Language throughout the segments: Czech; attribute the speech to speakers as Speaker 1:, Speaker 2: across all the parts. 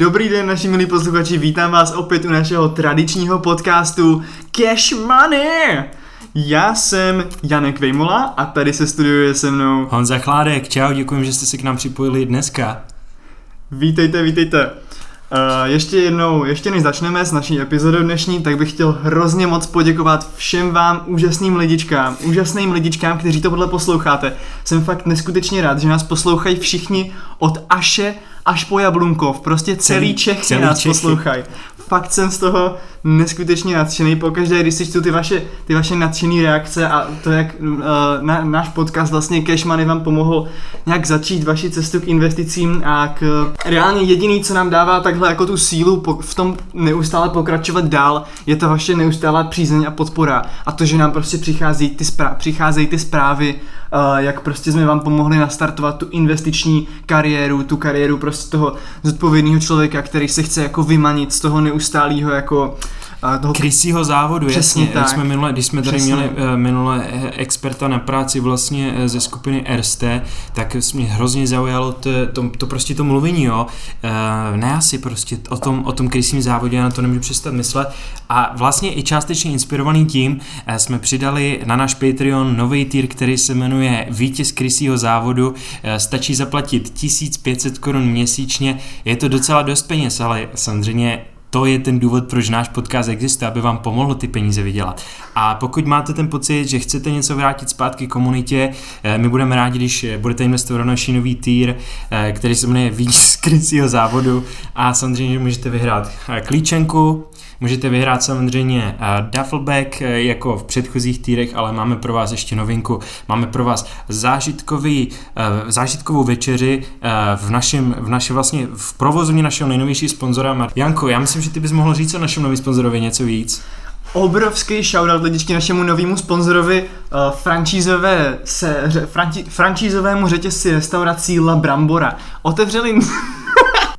Speaker 1: Dobrý den, naši milí posluchači, vítám vás opět u našeho tradičního podcastu Cash Money. Já jsem Janek Vejmola a tady se studuje se mnou
Speaker 2: Honza Chládek, čau, děkuji, že jste se k nám připojili dneska.
Speaker 1: Vítejte, vítejte. Uh, ještě jednou, ještě než začneme s naší epizodou dnešní, tak bych chtěl hrozně moc poděkovat všem vám úžasným lidičkám, úžasným lidičkám, kteří to podle posloucháte. Jsem fakt neskutečně rád, že nás poslouchají všichni od Aše až po Jablunkov, prostě celý, celý Čechy celý nás Čechy. poslouchají. Fakt jsem z toho neskutečně nadšený. Pokaždé, když si čtu ty vaše, ty vaše nadšené reakce a to, jak uh, na, náš podcast vlastně Cash Money vám pomohl nějak začít vaši cestu k investicím a k reálně jediný, co nám dává takhle jako tu sílu po, v tom neustále pokračovat dál, je ta vaše neustálá přízeň a podpora a to, že nám prostě přichází ty zprávy, přicházejí ty zprávy, uh, jak prostě jsme vám pomohli nastartovat tu investiční kariéru, tu kariéru prostě toho zodpovědného člověka, který se chce jako vymanit z toho neustálého jako
Speaker 2: toho krysího závodu, Přesně jasně. Tak. Když jsme, minule, když jsme tady Přesně. měli uh, minule eh, experta na práci vlastně uh, ze skupiny RST, tak mě hrozně zaujalo to, to, to prostě to mluvení, jo. Uh, ne asi prostě o tom, o tom krysím závodě, já na to nemůžu přestat myslet. A vlastně i částečně inspirovaný tím uh, jsme přidali na náš Patreon nový tier, který se jmenuje Vítěz krysího závodu. Uh, stačí zaplatit 1500 korun měsíčně. Je to docela dost peněz, ale samozřejmě to je ten důvod, proč náš podcast existuje, aby vám pomohlo ty peníze vydělat. A pokud máte ten pocit, že chcete něco vrátit zpátky komunitě, eh, my budeme rádi, když budete investovat do naší nový týr, eh, který se jmenuje Víc z krycího závodu a samozřejmě můžete vyhrát eh, klíčenku, Můžete vyhrát samozřejmě Duffelback jako v předchozích týrech, ale máme pro vás ještě novinku. Máme pro vás zážitkový, zážitkovou večeři v našem, v našem vlastně v provozovně našeho nejnovějšího sponzora. Janko, já myslím, že ty bys mohl říct o našem novém sponzorovi něco víc.
Speaker 1: Obrovský shoutout lidičky našemu novému sponzorovi uh, francízové se, franči, francízovému řetězci restaurací La Brambora. Otevřeli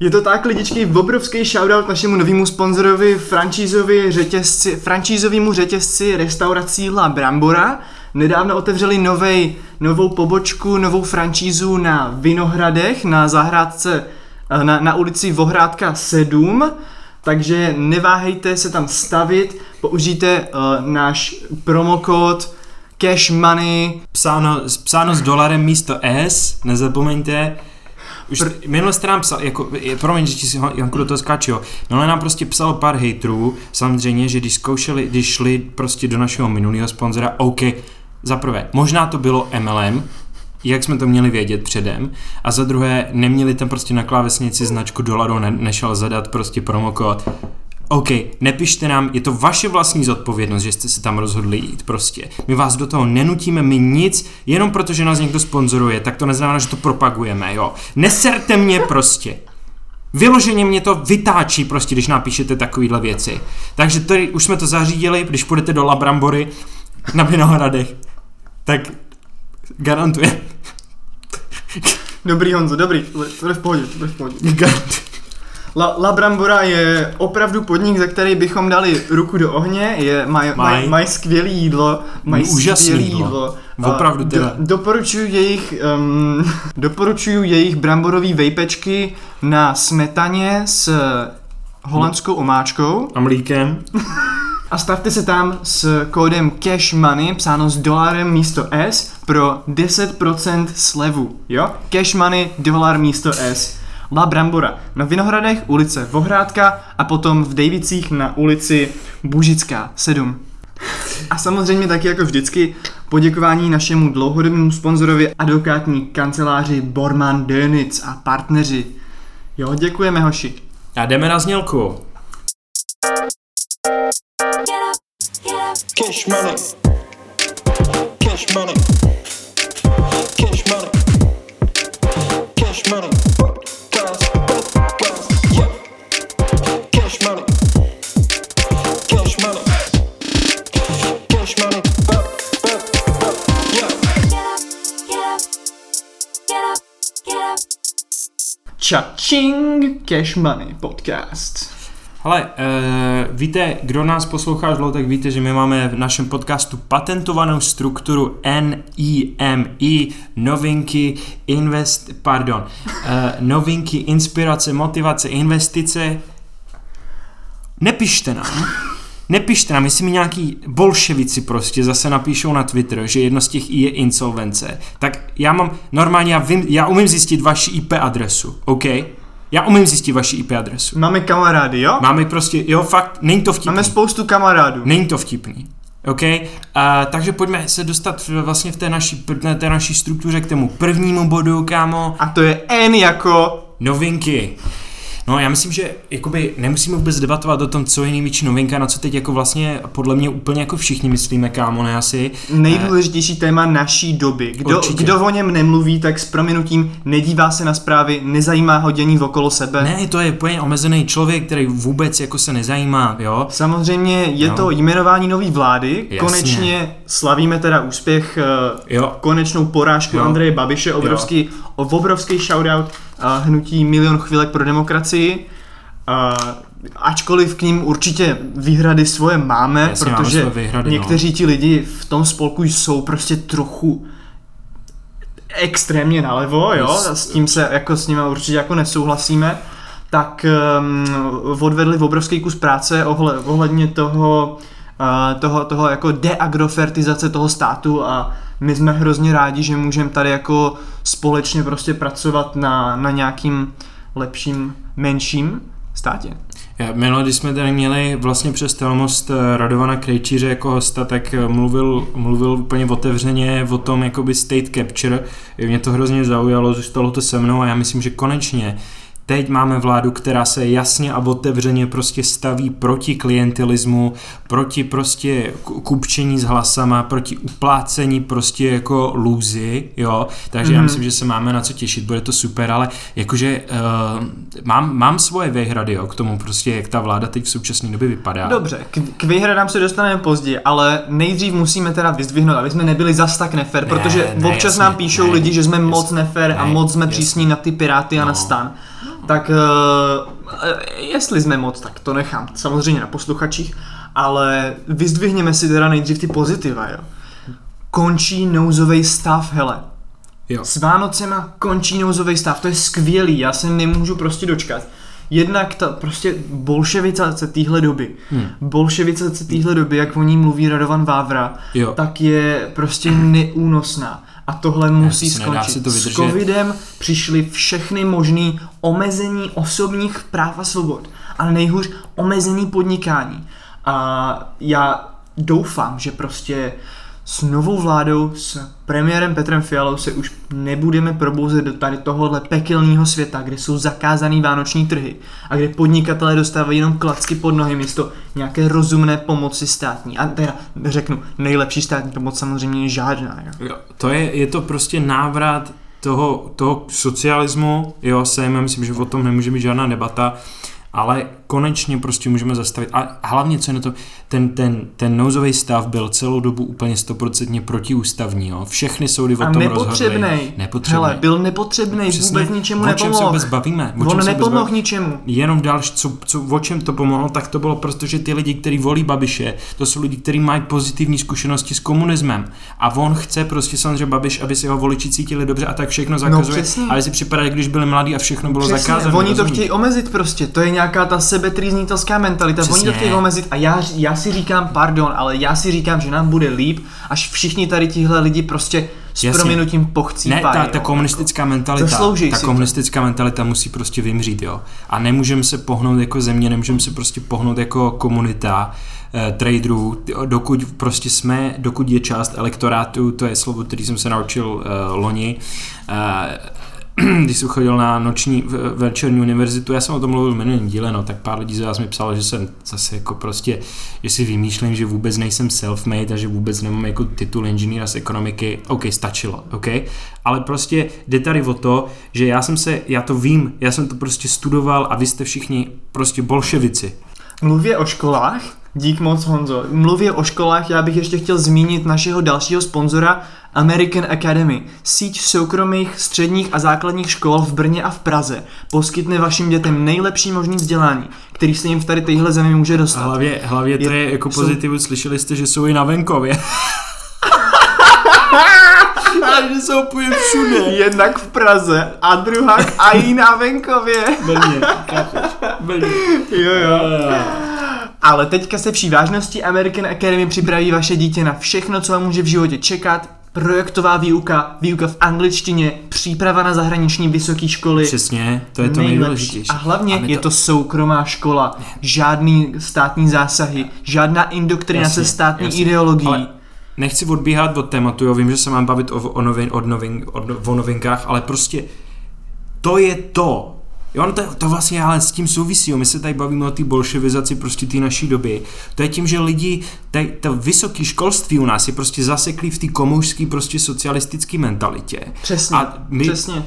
Speaker 1: Je to tak, lidičky, obrovský shoutout našemu novému sponzorovi, francízovi řetězci, francízovému řetězci restaurací La Brambora. Nedávno otevřeli novej, novou pobočku, novou francízu na Vinohradech, na zahrádce, eh, na, na ulici Vohrádka 7. Takže neváhejte se tam stavit, použijte uh, náš promokód Cash Money.
Speaker 2: Psáno, psáno s dolarem místo S, nezapomeňte. Už Pr- minule jste nám psal, jako, promiň, že ti si Janku do toho skáču, minule nám prostě psalo pár hejtrů, samozřejmě, že když zkoušeli, když šli prostě do našeho minulého sponzora, OK, za prvé, možná to bylo MLM, jak jsme to měli vědět předem, a za druhé, neměli tam prostě na klávesnici značku dolaru, ne, nešel zadat prostě promokód OK, nepište nám, je to vaše vlastní zodpovědnost, že jste se tam rozhodli jít prostě. My vás do toho nenutíme, my nic, jenom protože nás někdo sponzoruje, tak to neznamená, že to propagujeme, jo. Neserte mě prostě. Vyloženě mě to vytáčí prostě, když napíšete takovéhle věci. Takže tady už jsme to zařídili, když půjdete do Labrambory na Vinohradech, tak garantuje.
Speaker 1: Dobrý Honzo, dobrý, bude v pohodě, bude v pohodě. La, La Brambora je opravdu podnik, za který bychom dali ruku do ohně, je, maj, maj, maj, maj skvělé jídlo, mají skvělé jídlo. jídlo.
Speaker 2: Opravdu teda. Do,
Speaker 1: doporučuji jejich, um, doporučuji jejich bramborový vejpečky na smetaně s holandskou omáčkou.
Speaker 2: A mlíkem.
Speaker 1: A stavte se tam s kódem Cash Money, psáno s dolarem místo S, pro 10% slevu, jo? Cash Money, dolar místo S. La Brambora na Vinohradech, ulice Vohrádka a potom v Dejvicích na ulici Bužická 7. A samozřejmě taky jako vždycky poděkování našemu dlouhodobému sponzorovi advokátní kanceláři Borman Dönitz a partneři. Jo, děkujeme hoši.
Speaker 2: A jdeme na znělku. Cash money. Cash money.
Speaker 1: Cha-ching Cash Money Podcast.
Speaker 2: Ale uh, víte, kdo nás poslouchá dlouho, tak víte, že my máme v našem podcastu patentovanou strukturu NIMI, novinky, invest, pardon, uh, novinky, inspirace, motivace, investice. Nepište nám. Nepište nám, jestli mi nějaký bolševici prostě zase napíšou na Twitter, že jedno z těch I je insolvence, tak já mám, normálně já, vím, já umím zjistit vaši IP adresu, OK? Já umím zjistit vaši IP adresu.
Speaker 1: Máme kamarády, jo?
Speaker 2: Máme prostě, jo, fakt, není to vtipný.
Speaker 1: Máme spoustu kamarádů.
Speaker 2: Není to vtipný. OK? Uh, takže pojďme se dostat v, vlastně v té naší, té naší struktuře k tomu prvnímu bodu, kámo.
Speaker 1: A to je N jako...
Speaker 2: Novinky. No já myslím, že jakoby nemusíme vůbec debatovat o tom, co je největší novinka, na co teď jako vlastně podle mě úplně jako všichni myslíme, kámo, ne asi.
Speaker 1: Nejdůležitější téma naší doby. Kdo, kdo o něm nemluví, tak s prominutím nedívá se na zprávy, nezajímá ho dění okolo sebe.
Speaker 2: Ne, to je úplně omezený člověk, který vůbec jako se nezajímá, jo.
Speaker 1: Samozřejmě je no. to jmenování nové vlády, Jasně. konečně slavíme teda úspěch, eh, jo. konečnou porážku jo. Andreje Babiše, obrovský, jo. obrovský shoutout hnutí Milion chvílek pro demokracii. Ačkoliv k ním určitě výhrady svoje máme, Jasně, protože máme výhrady, no. někteří no. ti lidi v tom spolku jsou prostě trochu extrémně nalevo, jo, s tím se jako s nimi určitě jako nesouhlasíme, tak um, odvedli v obrovský kus práce ohle, ohledně toho, toho, toho jako deagrofertizace toho státu a my jsme hrozně rádi, že můžeme tady jako společně prostě pracovat na, na nějakým lepším, menším státě.
Speaker 2: Minule, když jsme tady měli vlastně přes Telmost eh, Radovana Krejčíře jako hosta, tak eh, mluvil, mluvil úplně otevřeně o tom jakoby state capture. Mě to hrozně zaujalo, zůstalo to se mnou a já myslím, že konečně Teď máme vládu, která se jasně a otevřeně prostě staví proti klientelismu, proti prostě kupčení s hlasama, proti uplácení prostě jako lůzy, jo. Takže mm-hmm. já mhm. myslím, že se máme na co těšit, bude to super, ale jakože uh, mám, mám svoje výhrady, jo, k tomu prostě, jak ta vláda teď v současné době vypadá.
Speaker 1: Dobře, k, k výhradám se dostaneme později, ale nejdřív musíme teda vyzdvihnout, aby jsme nebyli zas tak nefer, ne, protože ne, občas jasně, nám píšou ne, lidi, že jsme jasně, moc nefer ne, a moc jsme přísní na ty piráty a no. na stan tak uh, jestli jsme moc, tak to nechám samozřejmě na posluchačích, ale vyzdvihněme si teda nejdřív ty pozitiva, jo. Končí nouzový stav, hele. Jo. S Vánocema končí nouzový stav, to je skvělý, já se nemůžu prostě dočkat. Jednak ta prostě bolševicace téhle doby, hmm. bolševicace téhle doby, jak o ní mluví Radovan Vávra, jo. tak je prostě neúnosná. A tohle musí skončit. To S covidem přišly všechny možné omezení osobních práv a svobod. Ale nejhůř omezení podnikání. A já doufám, že prostě s novou vládou, s premiérem Petrem Fialou se už nebudeme probouzet do tady tohohle pekelného světa, kde jsou zakázaný vánoční trhy a kde podnikatelé dostávají jenom klacky pod nohy místo nějaké rozumné pomoci státní. A teda řeknu, nejlepší státní pomoc samozřejmě je žádná. Jo.
Speaker 2: Jo, to je, je to prostě návrat toho, toho socialismu, jo, se myslím, že o tom nemůže být žádná debata, ale konečně prostě můžeme zastavit. A hlavně, co je na to, ten, ten, ten nouzový stav byl celou dobu úplně stoprocentně protiústavní. Jo? Všechny soudy o
Speaker 1: a tom rozhodly. Nepotřebný. Hele, byl nepotřebný, Přesně, vůbec ničemu nepomohl. O čem se vůbec
Speaker 2: bavíme?
Speaker 1: O On nepomohl ničemu.
Speaker 2: Jenom další, co, co, o čem to pomohlo, tak to bylo protože ty lidi, kteří volí Babiše, to jsou lidi, kteří mají pozitivní zkušenosti s komunismem. A on chce prostě samozřejmě Babiš, aby si jeho voliči cítili dobře a tak všechno no, zakazuje. No, ale si připadá, když byli mladí a všechno bylo přesně. zakázané.
Speaker 1: Oni to chtějí omezit prostě, to je nějaká ta sebetrýznitelská mentalita. Přesně. Oni to chtějí omezit a já, já si říkám, pardon, ale já si říkám, že nám bude líp, až všichni tady tihle lidi prostě s Jasně. prominutím pochcípají.
Speaker 2: Ne, ta, ta komunistická jako, mentalita, ta komunistická to. mentalita musí prostě vymřít, jo. A nemůžeme se pohnout jako země, nemůžeme se prostě pohnout jako komunita eh, traderů, dokud prostě jsme, dokud je část elektorátu, to je slovo, který jsem se naučil eh, loni, eh, když jsem chodil na noční večerní univerzitu, já jsem o tom mluvil v minulém díle, no, tak pár lidí z vás mi psalo, že jsem zase jako prostě, že si vymýšlím, že vůbec nejsem self-made a že vůbec nemám jako titul inženýra z ekonomiky. OK, stačilo, OK? Ale prostě jde tady o to, že já jsem se, já to vím, já jsem to prostě studoval a vy jste všichni prostě bolševici.
Speaker 1: Mluvě o školách, dík moc Honzo, mluvě o školách, já bych ještě chtěl zmínit našeho dalšího sponzora American Academy, síť soukromých středních a základních škol v Brně a v Praze, poskytne vašim dětem nejlepší možný vzdělání, který se jim v tady téhle zemi může dostat.
Speaker 2: Hlavě, hlavě to je, je jako pozitivu, jsou... slyšeli jste, že jsou i na venkově. A že jsou úplně všude.
Speaker 1: Jednak v Praze a druhá a i na venkově.
Speaker 2: Brně, Brně.
Speaker 1: Jo, jo. Ale teďka se vší vážnosti American Academy připraví vaše dítě na všechno, co vám může v životě čekat, projektová výuka, výuka v angličtině, příprava na zahraniční vysoké školy.
Speaker 2: Přesně, to je to nejdůležitější.
Speaker 1: A hlavně a je to... to soukromá škola, žádný státní zásahy, žádná indoktrinace jasně, státní jasně. ideologií. Ale
Speaker 2: nechci odbíhat od tématu, jo, vím, že se mám bavit o, o, novin, od novin, o, o novinkách, ale prostě to je to, Jo, no to, to vlastně ale s tím souvisí, jo. my se tady bavíme o té bolševizaci prostě té naší doby. To je tím, že lidi, tady, to vysoké školství u nás je prostě zaseklý v té komoušské prostě socialistické mentalitě.
Speaker 1: Přesně, A my, přesně.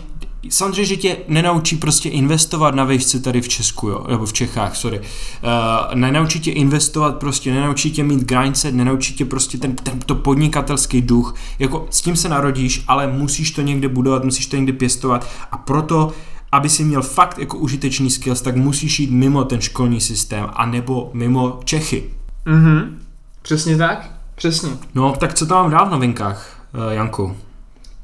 Speaker 2: Samozřejmě, že tě nenaučí prostě investovat na výšce tady v Česku, jo, nebo v Čechách, sorry. Uh, nenaučí tě investovat prostě, nenaučí tě mít grindset, nenaučí tě prostě ten, ten, to podnikatelský duch. Jako s tím se narodíš, ale musíš to někde budovat, musíš to někde pěstovat a proto aby si měl fakt jako užitečný skills, tak musíš jít mimo ten školní systém, anebo mimo Čechy.
Speaker 1: Mhm, přesně tak, přesně.
Speaker 2: No, tak co tam mám dál v novinkách, uh, Janku?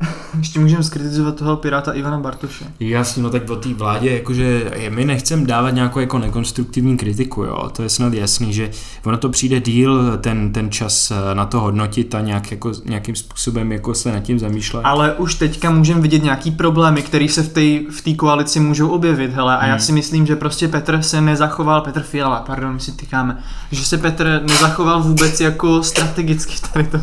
Speaker 1: Ještě můžeme skritizovat toho piráta Ivana Bartoše.
Speaker 2: Jasně, no tak o té vládě, jakože my nechceme dávat nějakou jako nekonstruktivní kritiku, jo, to je snad jasný, že ono to přijde díl, ten, ten čas eh, na to hodnotit a nějak jako, nějakým způsobem jako se nad tím zamýšlet.
Speaker 1: Ale už teďka můžeme vidět nějaký problémy, které se v té v koalici můžou objevit, hele, a hmm. já si myslím, že prostě Petr se nezachoval, Petr Fiala, pardon, my si týkáme, že se Petr nezachoval vůbec jako strategicky tady to.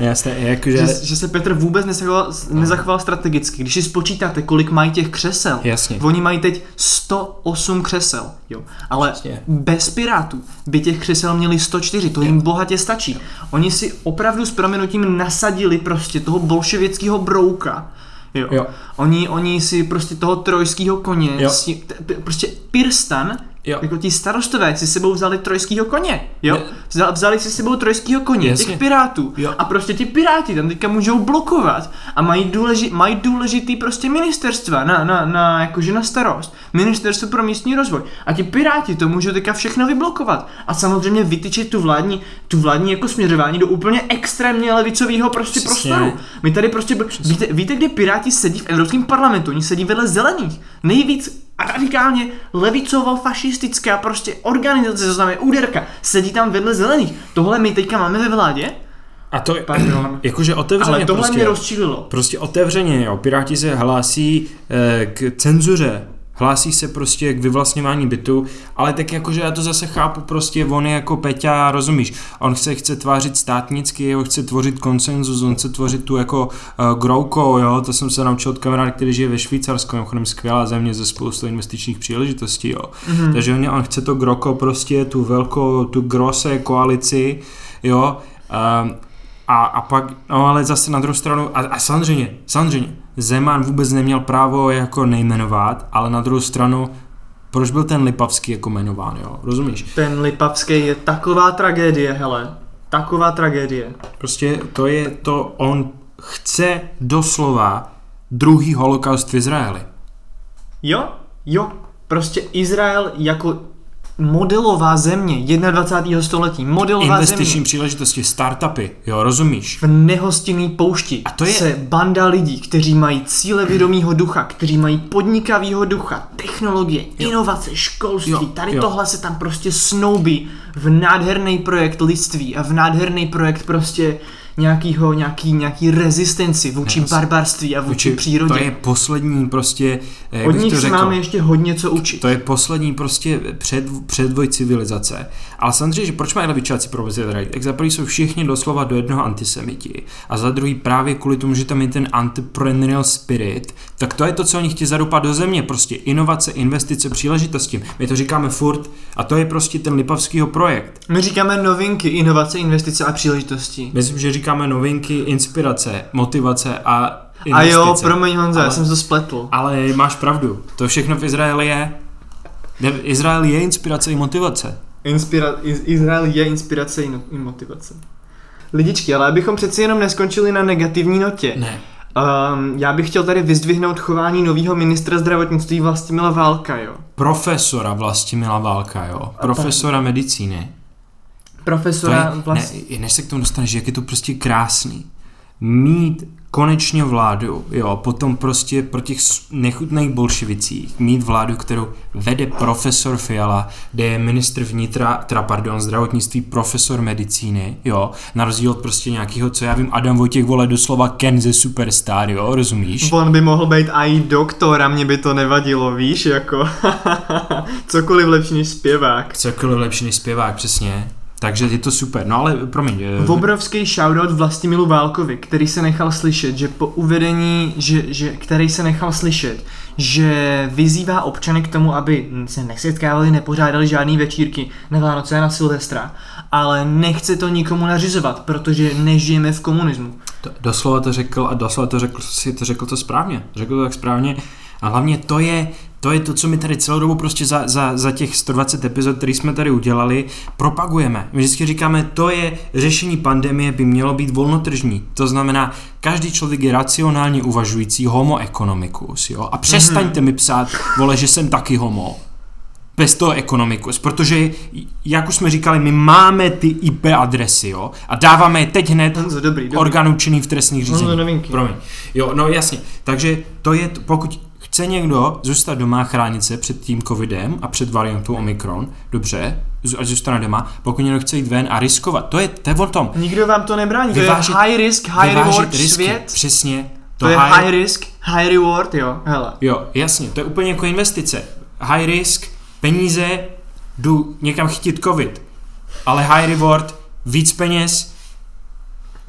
Speaker 2: Jasně, jako, že...
Speaker 1: Že, se Petr vůbec nezachoval, nezachoval strategicky. Když si spočítáte, kolik mají těch křesel,
Speaker 2: Jasně.
Speaker 1: oni mají teď 108 křesel, jo. Ale Jasně. bez Pirátů by těch křesel měli 104, to jim bohatě stačí. Oni si opravdu s proměnutím nasadili prostě toho bolševického brouka, Jo. jo. Oni, oni si prostě toho trojského koně, jo. Si, t, t, prostě Pirstan Jo. Jako ti starostové si sebou vzali trojskýho koně, jo? Vzali, vzali si sebou trojskýho koně, Jasně. těch pirátů. Jo. A prostě ti piráti tam teďka můžou blokovat a mají, důleži, mají důležitý prostě ministerstva na, na, na, jakože na starost. Ministerstvo pro místní rozvoj. A ti piráti to můžou teďka všechno vyblokovat. A samozřejmě vytyčit tu vládní, tu vládní jako směřování do úplně extrémně levicového prostě Přesně. prostoru. My tady prostě, víte, víte, kde piráti sedí v Evropském parlamentu? Oni sedí vedle zelených. Nejvíc radikálně levicovo fašistické a prostě organizace, to znamená úderka, sedí tam vedle zelených. Tohle my teďka máme ve vládě?
Speaker 2: A to, Pardon. jakože otevřeně
Speaker 1: Ale tohle
Speaker 2: prostě,
Speaker 1: mě rozčílilo.
Speaker 2: Prostě otevřeně, jo, Piráti se hlásí eh, k cenzuře hlásí se prostě k vyvlastňování bytu, ale tak jakože já to zase chápu, prostě on je jako Peťa, rozumíš, on chce, chce tvářit státnicky, on chce tvořit konsenzus, on chce tvořit tu jako uh, growko, jo, to jsem se naučil od kamaráda, který žije ve Švýcarsku, mimochodem skvělá země ze spoustu investičních příležitostí, jo. Mm-hmm. Takže on, on chce to groko prostě, tu velkou, tu grose koalici, jo, uh, a, a pak, no ale zase na druhou stranu, a, a samozřejmě, samozřejmě, Zeman vůbec neměl právo jako nejmenovat, ale na druhou stranu, proč byl ten Lipavský jako jmenován, jo? Rozumíš?
Speaker 1: Ten Lipavský je taková tragédie, hele. Taková tragédie.
Speaker 2: Prostě to je to, on chce doslova druhý holokaust v Izraeli.
Speaker 1: Jo, jo. Prostě Izrael jako modelová země 21. století, modelová
Speaker 2: Investiční
Speaker 1: země.
Speaker 2: příležitosti, startupy, jo, rozumíš?
Speaker 1: V nehostinný poušti a to je... se banda lidí, kteří mají cíle vědomího ducha, kteří mají podnikavýho ducha, technologie, jo. inovace, školství, jo. tady jo. tohle se tam prostě snoubí v nádherný projekt lidství a v nádherný projekt prostě nějakýho, nějaký, nějaký rezistenci vůči yes. barbarství a vůči, vůči přírodě.
Speaker 2: To je poslední prostě,
Speaker 1: jak Od nich to řekl, máme ještě hodně co učit.
Speaker 2: To je poslední prostě před, předvoj civilizace. Ale samozřejmě, že proč mají levičáci problém Tak za prvý jsou všichni doslova do jednoho antisemiti. A za druhý právě kvůli tomu, že tam je ten entrepreneurial spirit, tak to je to, co oni chtějí zadupat do země. Prostě inovace, investice, příležitosti. My to říkáme furt a to je prostě ten Lipavskýho projekt.
Speaker 1: My říkáme novinky, inovace, investice a příležitosti.
Speaker 2: Myslím, že říkáme novinky, inspirace, motivace a investice.
Speaker 1: A jo, promiň Honza, já jsem to spletl.
Speaker 2: Ale máš pravdu, to všechno v Izraeli je. Izrael je inspirace i motivace.
Speaker 1: Inspira- Izrael je inspirace i motivace. Lidičky, ale abychom přeci jenom neskončili na negativní notě.
Speaker 2: Ne.
Speaker 1: Um, já bych chtěl tady vyzdvihnout chování nového ministra zdravotnictví Vlastimila Válka, jo.
Speaker 2: Profesora Vlastimila Válka, jo. Profesora medicíny.
Speaker 1: Profesora
Speaker 2: je, vlast... ne, než se k tomu dostaneš, jak je to prostě krásný. Mít konečně vládu, jo, potom prostě pro těch nechutných bolševicích mít vládu, kterou vede profesor Fiala, kde je ministr vnitra, teda pardon, zdravotnictví, profesor medicíny, jo, na rozdíl od prostě nějakého, co já vím, Adam Vojtěch vole doslova Ken ze Superstar, jo, rozumíš?
Speaker 1: On by mohl být i doktor a mě by to nevadilo, víš, jako cokoliv lepší než zpěvák.
Speaker 2: Cokoliv lepší než zpěvák, přesně. Takže je to super, no ale promiň.
Speaker 1: Eh, obrovský shoutout Vlastimilu Válkovi, který se nechal slyšet, že po uvedení, že, že, který se nechal slyšet, že vyzývá občany k tomu, aby se nesetkávali, nepořádali žádný večírky na Vánoce a na Silvestra, ale nechce to nikomu nařizovat, protože nežijeme v komunismu.
Speaker 2: To, doslova to řekl a doslova to řekl, si to řekl to správně. Řekl to tak správně. A hlavně to je, to je to, co my tady celou dobu prostě za, za, za těch 120 epizod, které jsme tady udělali, propagujeme. My vždycky říkáme, to je řešení pandemie by mělo být volnotržní. To znamená, každý člověk je racionálně uvažující homo economicus, jo? A přestaňte mm-hmm. mi psát, vole, že jsem taky homo bez toho ekonomikus, protože, jak už jsme říkali, my máme ty IP adresy, jo, a dáváme je teď hned
Speaker 1: dobrý, dobrý.
Speaker 2: orgánů činných v trestných řízení.
Speaker 1: Honzo,
Speaker 2: Promiň. Jo, no jasně, takže to je, pokud Chce někdo zůstat doma, chránit se před tím covidem a před variantou Omikron, dobře, ať zůstane doma, pokud někdo chce jít ven a riskovat, to je, to je o tom.
Speaker 1: Nikdo vám to nebrání, vyvážit, to je high risk, high reward risky, svět.
Speaker 2: Přesně.
Speaker 1: To, to je high, high risk, high reward, jo, hele.
Speaker 2: Jo, jasně, to je úplně jako investice. High risk, peníze, jdu někam chytit covid, ale high reward, víc peněz,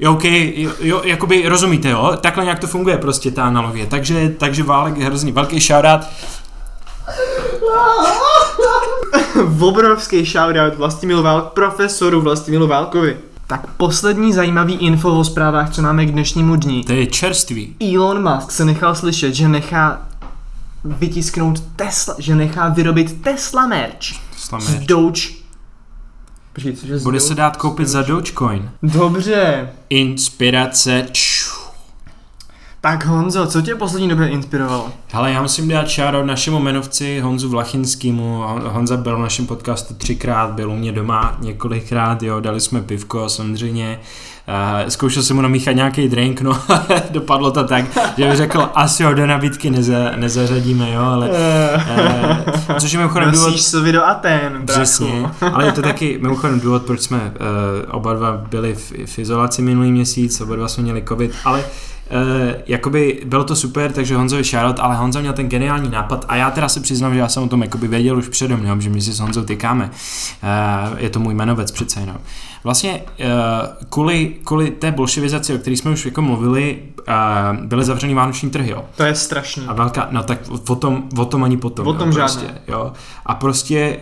Speaker 2: Jo, OK, jo, jo, jakoby rozumíte, jo? Takhle nějak to funguje prostě ta analogie. Takže, takže Válek je hrozný velký shoutout.
Speaker 1: Obrovský shoutout Vlastimilu Válk, profesoru Vlastimilu Válkovi. Tak poslední zajímavý info o zprávách, co máme k dnešnímu dní.
Speaker 2: To je čerstvý.
Speaker 1: Elon Musk se nechal slyšet, že nechá vytisknout Tesla, že nechá vyrobit Tesla merch. Tesla merch. Z Doge
Speaker 2: Počkej, cože Bude se dát koupit za Dogecoin.
Speaker 1: Dobře.
Speaker 2: Inspirace.
Speaker 1: Tak Honzo, co tě poslední době inspirovalo?
Speaker 2: Hele, já musím dát shoutout našemu jmenovci Honzu Vlachinskému. Honza byl v našem podcastu třikrát, byl u mě doma několikrát, jo, dali jsme pivko samozřejmě. Uh, zkoušel jsem mu namíchat nějaký drink, no dopadlo to tak, že bych řekl, asi ho do nabídky neza, nezařadíme, jo, ale uh, což je mimochodem
Speaker 1: důvod... Nosíš do Aten,
Speaker 2: Přesně, ale je to taky mimochodem důvod, proč jsme uh, oba dva byli v, v izolaci minulý měsíc, oba dva jsme měli covid, ale jakoby bylo to super, takže Honzovi shoutout, ale Honza měl ten geniální nápad a já teda se přiznám, že já jsem o tom jakoby věděl už předem, jo, že my si s Honzou tykáme. Uh, je to můj jmenovec přece jenom. Vlastně uh, kvůli, kvůli té bolševizaci, o které jsme už jako mluvili, byly zavřený vánoční trhy, jo.
Speaker 1: To je strašný.
Speaker 2: A velká, no tak o tom, o tom ani potom.
Speaker 1: O tom
Speaker 2: jo,
Speaker 1: žádné.
Speaker 2: Prostě, jo. A prostě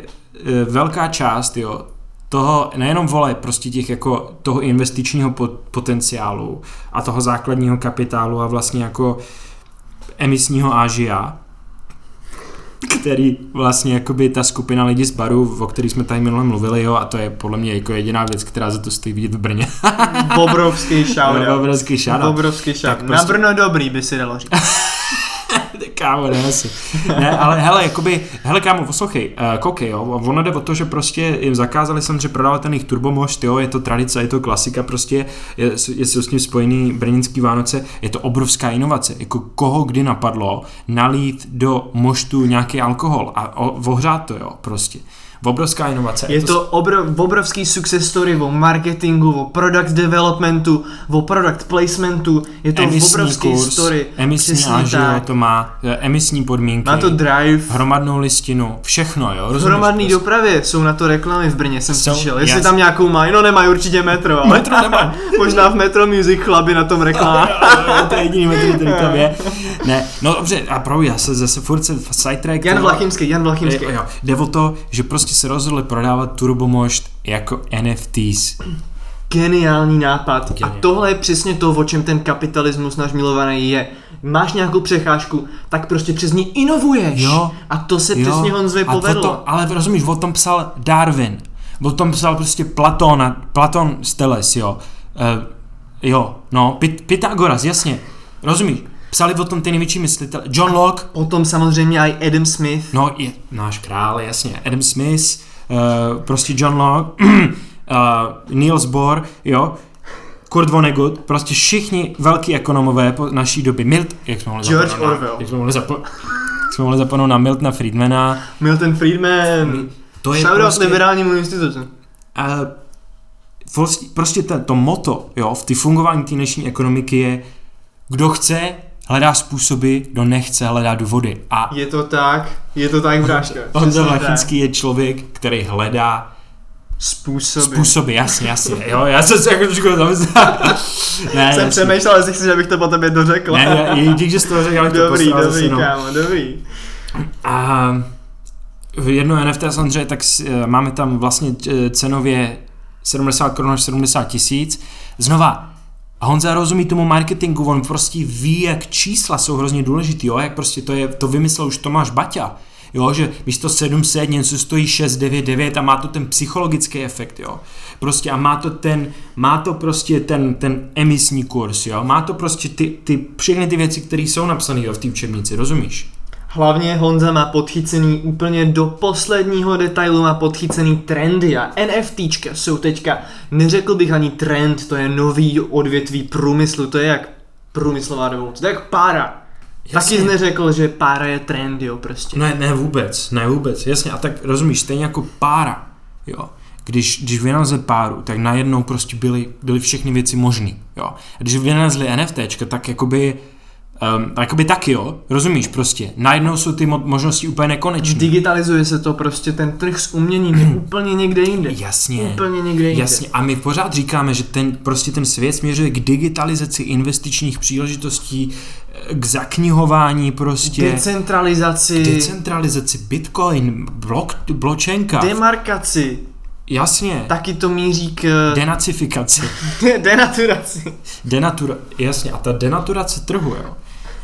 Speaker 2: velká část, jo, toho, nejenom vole, prostě těch jako toho investičního potenciálu a toho základního kapitálu a vlastně jako emisního ážia, který vlastně jakoby ta skupina lidí z baru, o který jsme tady minule mluvili, jo, a to je podle mě jako jediná věc, která za to stojí vidět v Brně.
Speaker 1: Obrovský shoutout.
Speaker 2: Obrovský shoutout.
Speaker 1: Obrovský shoutout. Prostě... Na Brno dobrý by si dalo říct.
Speaker 2: Kámo, ne asi. Ne, ale hele, jakoby, hele kámo, poslouchej, uh, koukej, jo, ono jde o to, že prostě jim zakázali samozřejmě prodávat ten jejich turbomošt, jo, je to tradice, je to klasika, prostě je, je s tím spojený brněnský Vánoce, je to obrovská inovace, jako koho kdy napadlo nalít do moštu nějaký alkohol a ohřát to, jo, prostě obrovská inovace.
Speaker 1: Je to obrov, obrovský success story o marketingu, o product developmentu, o product placementu, je to emisní obrovský kurz, story.
Speaker 2: Emisní ážio to má, eh, emisní podmínky.
Speaker 1: Má to drive.
Speaker 2: Hromadnou listinu, všechno, jo.
Speaker 1: V hromadné prostě. dopravě jsou na to reklamy v Brně, jsem jsou, slyšel. Jestli tam nějakou mají, no nemají určitě metro, ale
Speaker 2: metro nemá.
Speaker 1: možná v Metro Music Cluby na tom reklám.
Speaker 2: to je jediný metro, který tam je. Ne, no dobře, a pro já se zase furt se sidetrack.
Speaker 1: Jan Vlachimský, Jan Vlachimský.
Speaker 2: Jo, jde o to, že prostě se rozhodli prodávat turbomošt jako NFTs.
Speaker 1: geniální nápad. Geniální. A tohle je přesně to, o čem ten kapitalismus náš milovaný je. Máš nějakou přecházku, tak prostě přes ní inovuješ. Jo. A to se jo. přesně Honzovi povedlo.
Speaker 2: Tom, ale rozumíš, o tom psal Darwin. O tom psal prostě Platon, Platon Steles, jo. Uh, jo, no, Py- Pythagoras, jasně. Rozumíš? Psali o tom ty největší myslitelé. John Locke.
Speaker 1: Potom samozřejmě i Adam Smith.
Speaker 2: No, je náš král, jasně. Adam Smith, uh, prostě John Locke, uh, Niels Bohr, jo. Kurt Vonnegut, prostě všichni velký ekonomové po naší doby. Milt, jak jsme mohli
Speaker 1: George Orwell.
Speaker 2: Jak jsme mohli, zapo- jsme mohli zapomenout na Miltona Friedmana.
Speaker 1: Milton Friedman. To je Shoutout prostě... liberálnímu institutu.
Speaker 2: Uh, prostě to, to moto jo, v ty fungování té dnešní ekonomiky je, kdo chce, hledá způsoby, kdo nechce, hledá důvody. A
Speaker 1: je to tak, je to tak, bráška.
Speaker 2: Honza Lachinský je člověk, který hledá
Speaker 1: Způsoby.
Speaker 2: Způsoby, jasně, jasně. Jo, já jsem se jako trošku
Speaker 1: ne, Jsem přemýšlel, jestli chci, že bych to po tobě dořekl.
Speaker 2: ne, je, dík, že jsi to řekl, ale
Speaker 1: dobrý,
Speaker 2: to
Speaker 1: Dobrý, no. kámo, dobrý.
Speaker 2: A v jedno NFT samozřejmě, tak eh, máme tam vlastně eh, cenově 70 korun až 70 tisíc. Znova, Honza rozumí tomu marketingu, on prostě ví, jak čísla jsou hrozně důležitý, jo, jak prostě to je, to vymyslel už Tomáš Baťa, jo, že místo 700 něco stojí 699 a má to ten psychologický efekt, jo. Prostě a má to ten, má to prostě ten, ten emisní kurz, jo. Má to prostě ty, ty všechny ty věci, které jsou napsané v té učebnici, rozumíš?
Speaker 1: Hlavně Honza má podchycený úplně do posledního detailu, má podchycený trendy a NFTčka jsou teďka, neřekl bych ani trend, to je nový odvětví průmyslu, to je jak průmyslová revoluce, to je jak pára. Jasně. Taky neřekl, že pára je trend, jo, prostě.
Speaker 2: Ne, ne vůbec, ne vůbec, jasně, a tak rozumíš, stejně jako pára, jo, když, když vynalezli páru, tak najednou prostě byly, byly všechny věci možné, jo. A když vynalezli NFTčka, tak jakoby Um, jakoby taky jo, rozumíš prostě, najednou jsou ty mo- možnosti úplně nekonečné.
Speaker 1: Digitalizuje se to prostě, ten trh s uměním je úplně někde jinde.
Speaker 2: Jasně.
Speaker 1: Úplně někde jinde.
Speaker 2: Jasně, a my pořád říkáme, že ten, prostě ten svět směřuje k digitalizaci investičních příležitostí, k zaknihování prostě.
Speaker 1: Decentralizaci.
Speaker 2: K decentralizaci, bitcoin, blok, bločenka.
Speaker 1: Demarkaci.
Speaker 2: Jasně.
Speaker 1: Taky to míří k...
Speaker 2: Denacifikaci.
Speaker 1: denaturaci.
Speaker 2: Denatura, jasně, a ta denaturace trhu, jo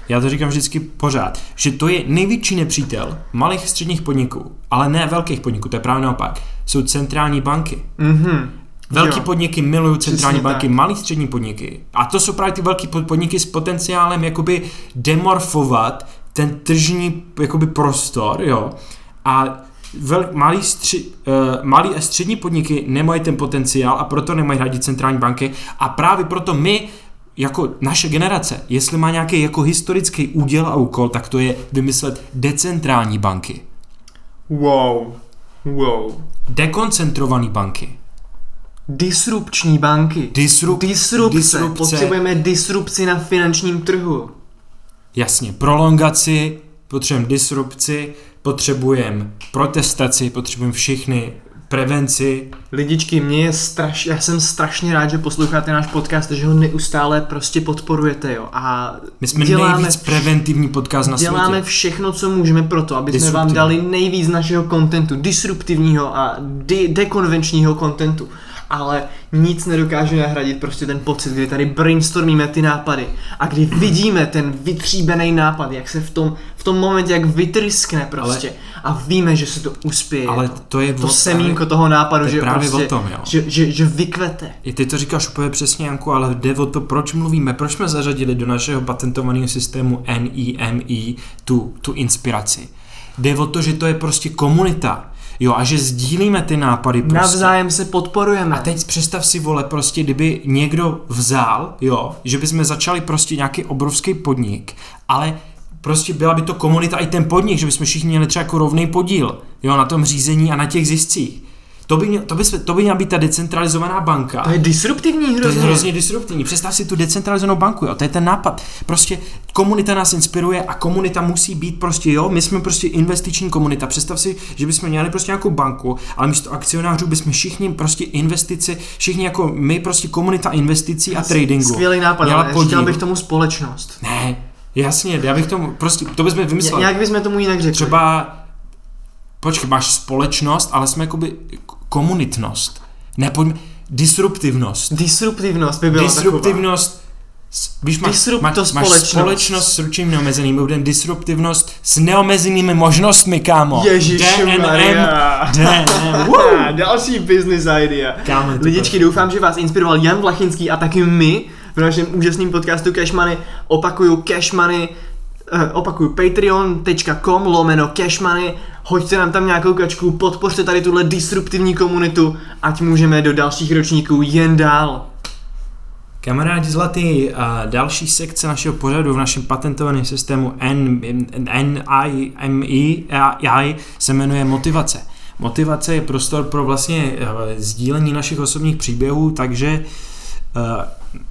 Speaker 2: já to říkám vždycky pořád, že to je největší nepřítel malých středních podniků, ale ne velkých podniků, to je právě naopak. Jsou centrální banky.
Speaker 1: Mm-hmm.
Speaker 2: Velký jo. podniky milují centrální Přesně banky, malý střední podniky. A to jsou právě ty velký podniky s potenciálem jakoby demorfovat ten tržní jakoby prostor, jo. A vel, malý, stři, uh, malý a střední podniky nemají ten potenciál a proto nemají hradit centrální banky a právě proto my jako naše generace, jestli má nějaký jako historický úděl a úkol, tak to je vymyslet decentrální banky.
Speaker 1: Wow. Wow.
Speaker 2: Dekoncentrované banky.
Speaker 1: Disrupční banky.
Speaker 2: Disrup,
Speaker 1: disrupce. disrupce. Potřebujeme disrupci na finančním trhu.
Speaker 2: Jasně, prolongaci, potřebujeme disrupci, potřebujeme protestaci, potřebujeme všechny prevenci.
Speaker 1: Lidičky, mě je straš, já jsem strašně rád, že posloucháte náš podcast, že ho neustále prostě podporujete, jo. A
Speaker 2: My jsme děláme, nejvíc preventivní podcast na
Speaker 1: děláme
Speaker 2: světě.
Speaker 1: Děláme všechno, co můžeme pro to, aby jsme vám dali nejvíc našeho kontentu, disruptivního a de- dekonvenčního kontentu ale nic nedokáže nahradit prostě ten pocit, kdy tady brainstormíme ty nápady a kdy vidíme ten vytříbený nápad, jak se v tom, v tom momentě jak vytryskne prostě ale, a víme, že se to uspěje.
Speaker 2: Ale to je
Speaker 1: to semínko toho nápadu, že
Speaker 2: právě
Speaker 1: prostě,
Speaker 2: o tom, jo.
Speaker 1: Že, že, že vykvete.
Speaker 2: I ty to říkáš úplně přesně, Janku, ale jde o to, proč mluvíme, proč jsme zařadili do našeho patentovaného systému NIME tu, tu inspiraci. Jde o to, že to je prostě komunita Jo, a že sdílíme ty nápady prostě.
Speaker 1: Navzájem se podporujeme.
Speaker 2: A teď představ si, vole, prostě, kdyby někdo vzal, jo, že bychom začali prostě nějaký obrovský podnik, ale prostě byla by to komunita i ten podnik, že bychom všichni měli třeba jako rovný podíl, jo, na tom řízení a na těch ziscích. To by, měl, to, by, to by měla být ta decentralizovaná banka.
Speaker 1: To je disruptivní hrozně.
Speaker 2: To je hrozně disruptivní. Představ si tu decentralizovanou banku, jo. To je ten nápad. Prostě komunita nás inspiruje a komunita musí být prostě, jo, my jsme prostě investiční komunita. Představ si, že bychom měli prostě nějakou banku, ale místo akcionářů bychom všichni prostě investici, všichni jako my prostě komunita investicí a tradingu.
Speaker 1: Skvělý nápad, ale chtěl bych tomu společnost.
Speaker 2: Ne, jasně, já bych tomu prostě, to bychom vymysleli.
Speaker 1: Jak bychom tomu jinak řekli?
Speaker 2: Třeba Počkej, máš společnost, ale jsme jakoby komunitnost. Ne, pojďme, disruptivnost.
Speaker 1: Disruptivnost by byla
Speaker 2: Disruptivnost taková. Víš, máš,
Speaker 1: Disrupt
Speaker 2: máš,
Speaker 1: společnost.
Speaker 2: společnost s ručením neomezeným, budem disruptivnost s neomezenými možnostmi, kámo.
Speaker 1: Ježišmarja.
Speaker 2: DNM,
Speaker 1: Další business idea.
Speaker 2: Kámo,
Speaker 1: Lidičky, doufám, že vás inspiroval Jan Vlachinský a taky my v našem úžasném podcastu Cash Money. Opakuju Cash Money, uh, opakuju patreon.com lomeno Cash Money. Hoďte nám tam nějakou kačku, podpořte tady tuhle disruptivní komunitu, ať můžeme do dalších ročníků jen dál.
Speaker 2: Kamarádi zlatý, a další sekce našeho pořadu v našem patentovaném systému NIMI se jmenuje motivace. Motivace je prostor pro vlastně eh, sdílení našich osobních příběhů, takže eh,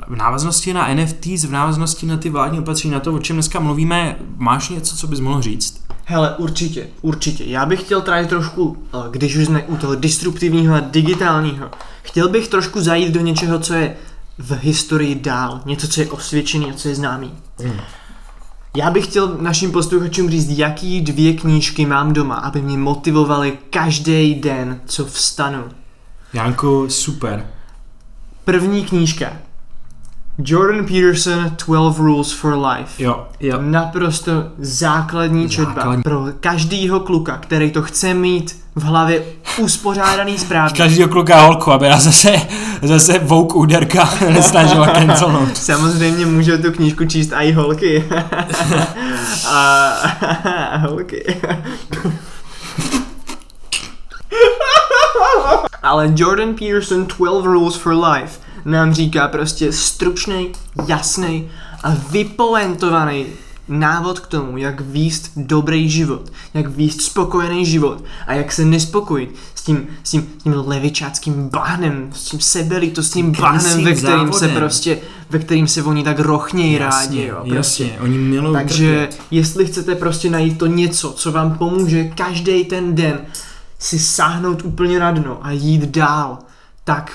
Speaker 2: v návaznosti na NFTs, v návaznosti na ty vládní opatření, na to, o čem dneska mluvíme, máš něco, co bys mohl říct?
Speaker 1: Hele, určitě, určitě. Já bych chtěl tady trošku, eh, když už jsme u toho disruptivního a digitálního, chtěl bych trošku zajít do něčeho, co je v historii dál. Něco, co je osvědčený a co je známý. Mm. Já bych chtěl našim posluchačům říct, jaký dvě knížky mám doma, aby mě motivovaly každý den, co vstanu.
Speaker 2: Janku, super.
Speaker 1: První knížka Jordan Peterson 12 Rules for Life.
Speaker 2: Jo, jo.
Speaker 1: Naprosto základní četba základní. pro každýho kluka, který to chce mít v hlavě uspořádaný správně.
Speaker 2: Každýho kluka holku, aby nás zase, zase vouk úderka nesnažila cancelnout.
Speaker 1: Samozřejmě může tu knížku číst i holky. a, a holky. Ale Jordan Peterson 12 Rules for Life nám říká prostě stručný, jasný a vypoentovaný návod k tomu, jak výst dobrý život, jak výst spokojený život a jak se nespokojit s tím, s tím, s tím levičáckým bahnem, s tím sebelitostným bahnem, ve kterým závodem. se prostě, ve kterým se oni tak rochnějí rádi, jo,
Speaker 2: prostě. Jasně, oni milují
Speaker 1: Takže trpět. jestli chcete prostě najít to něco, co vám pomůže každý ten den si sáhnout úplně na dno a jít dál, tak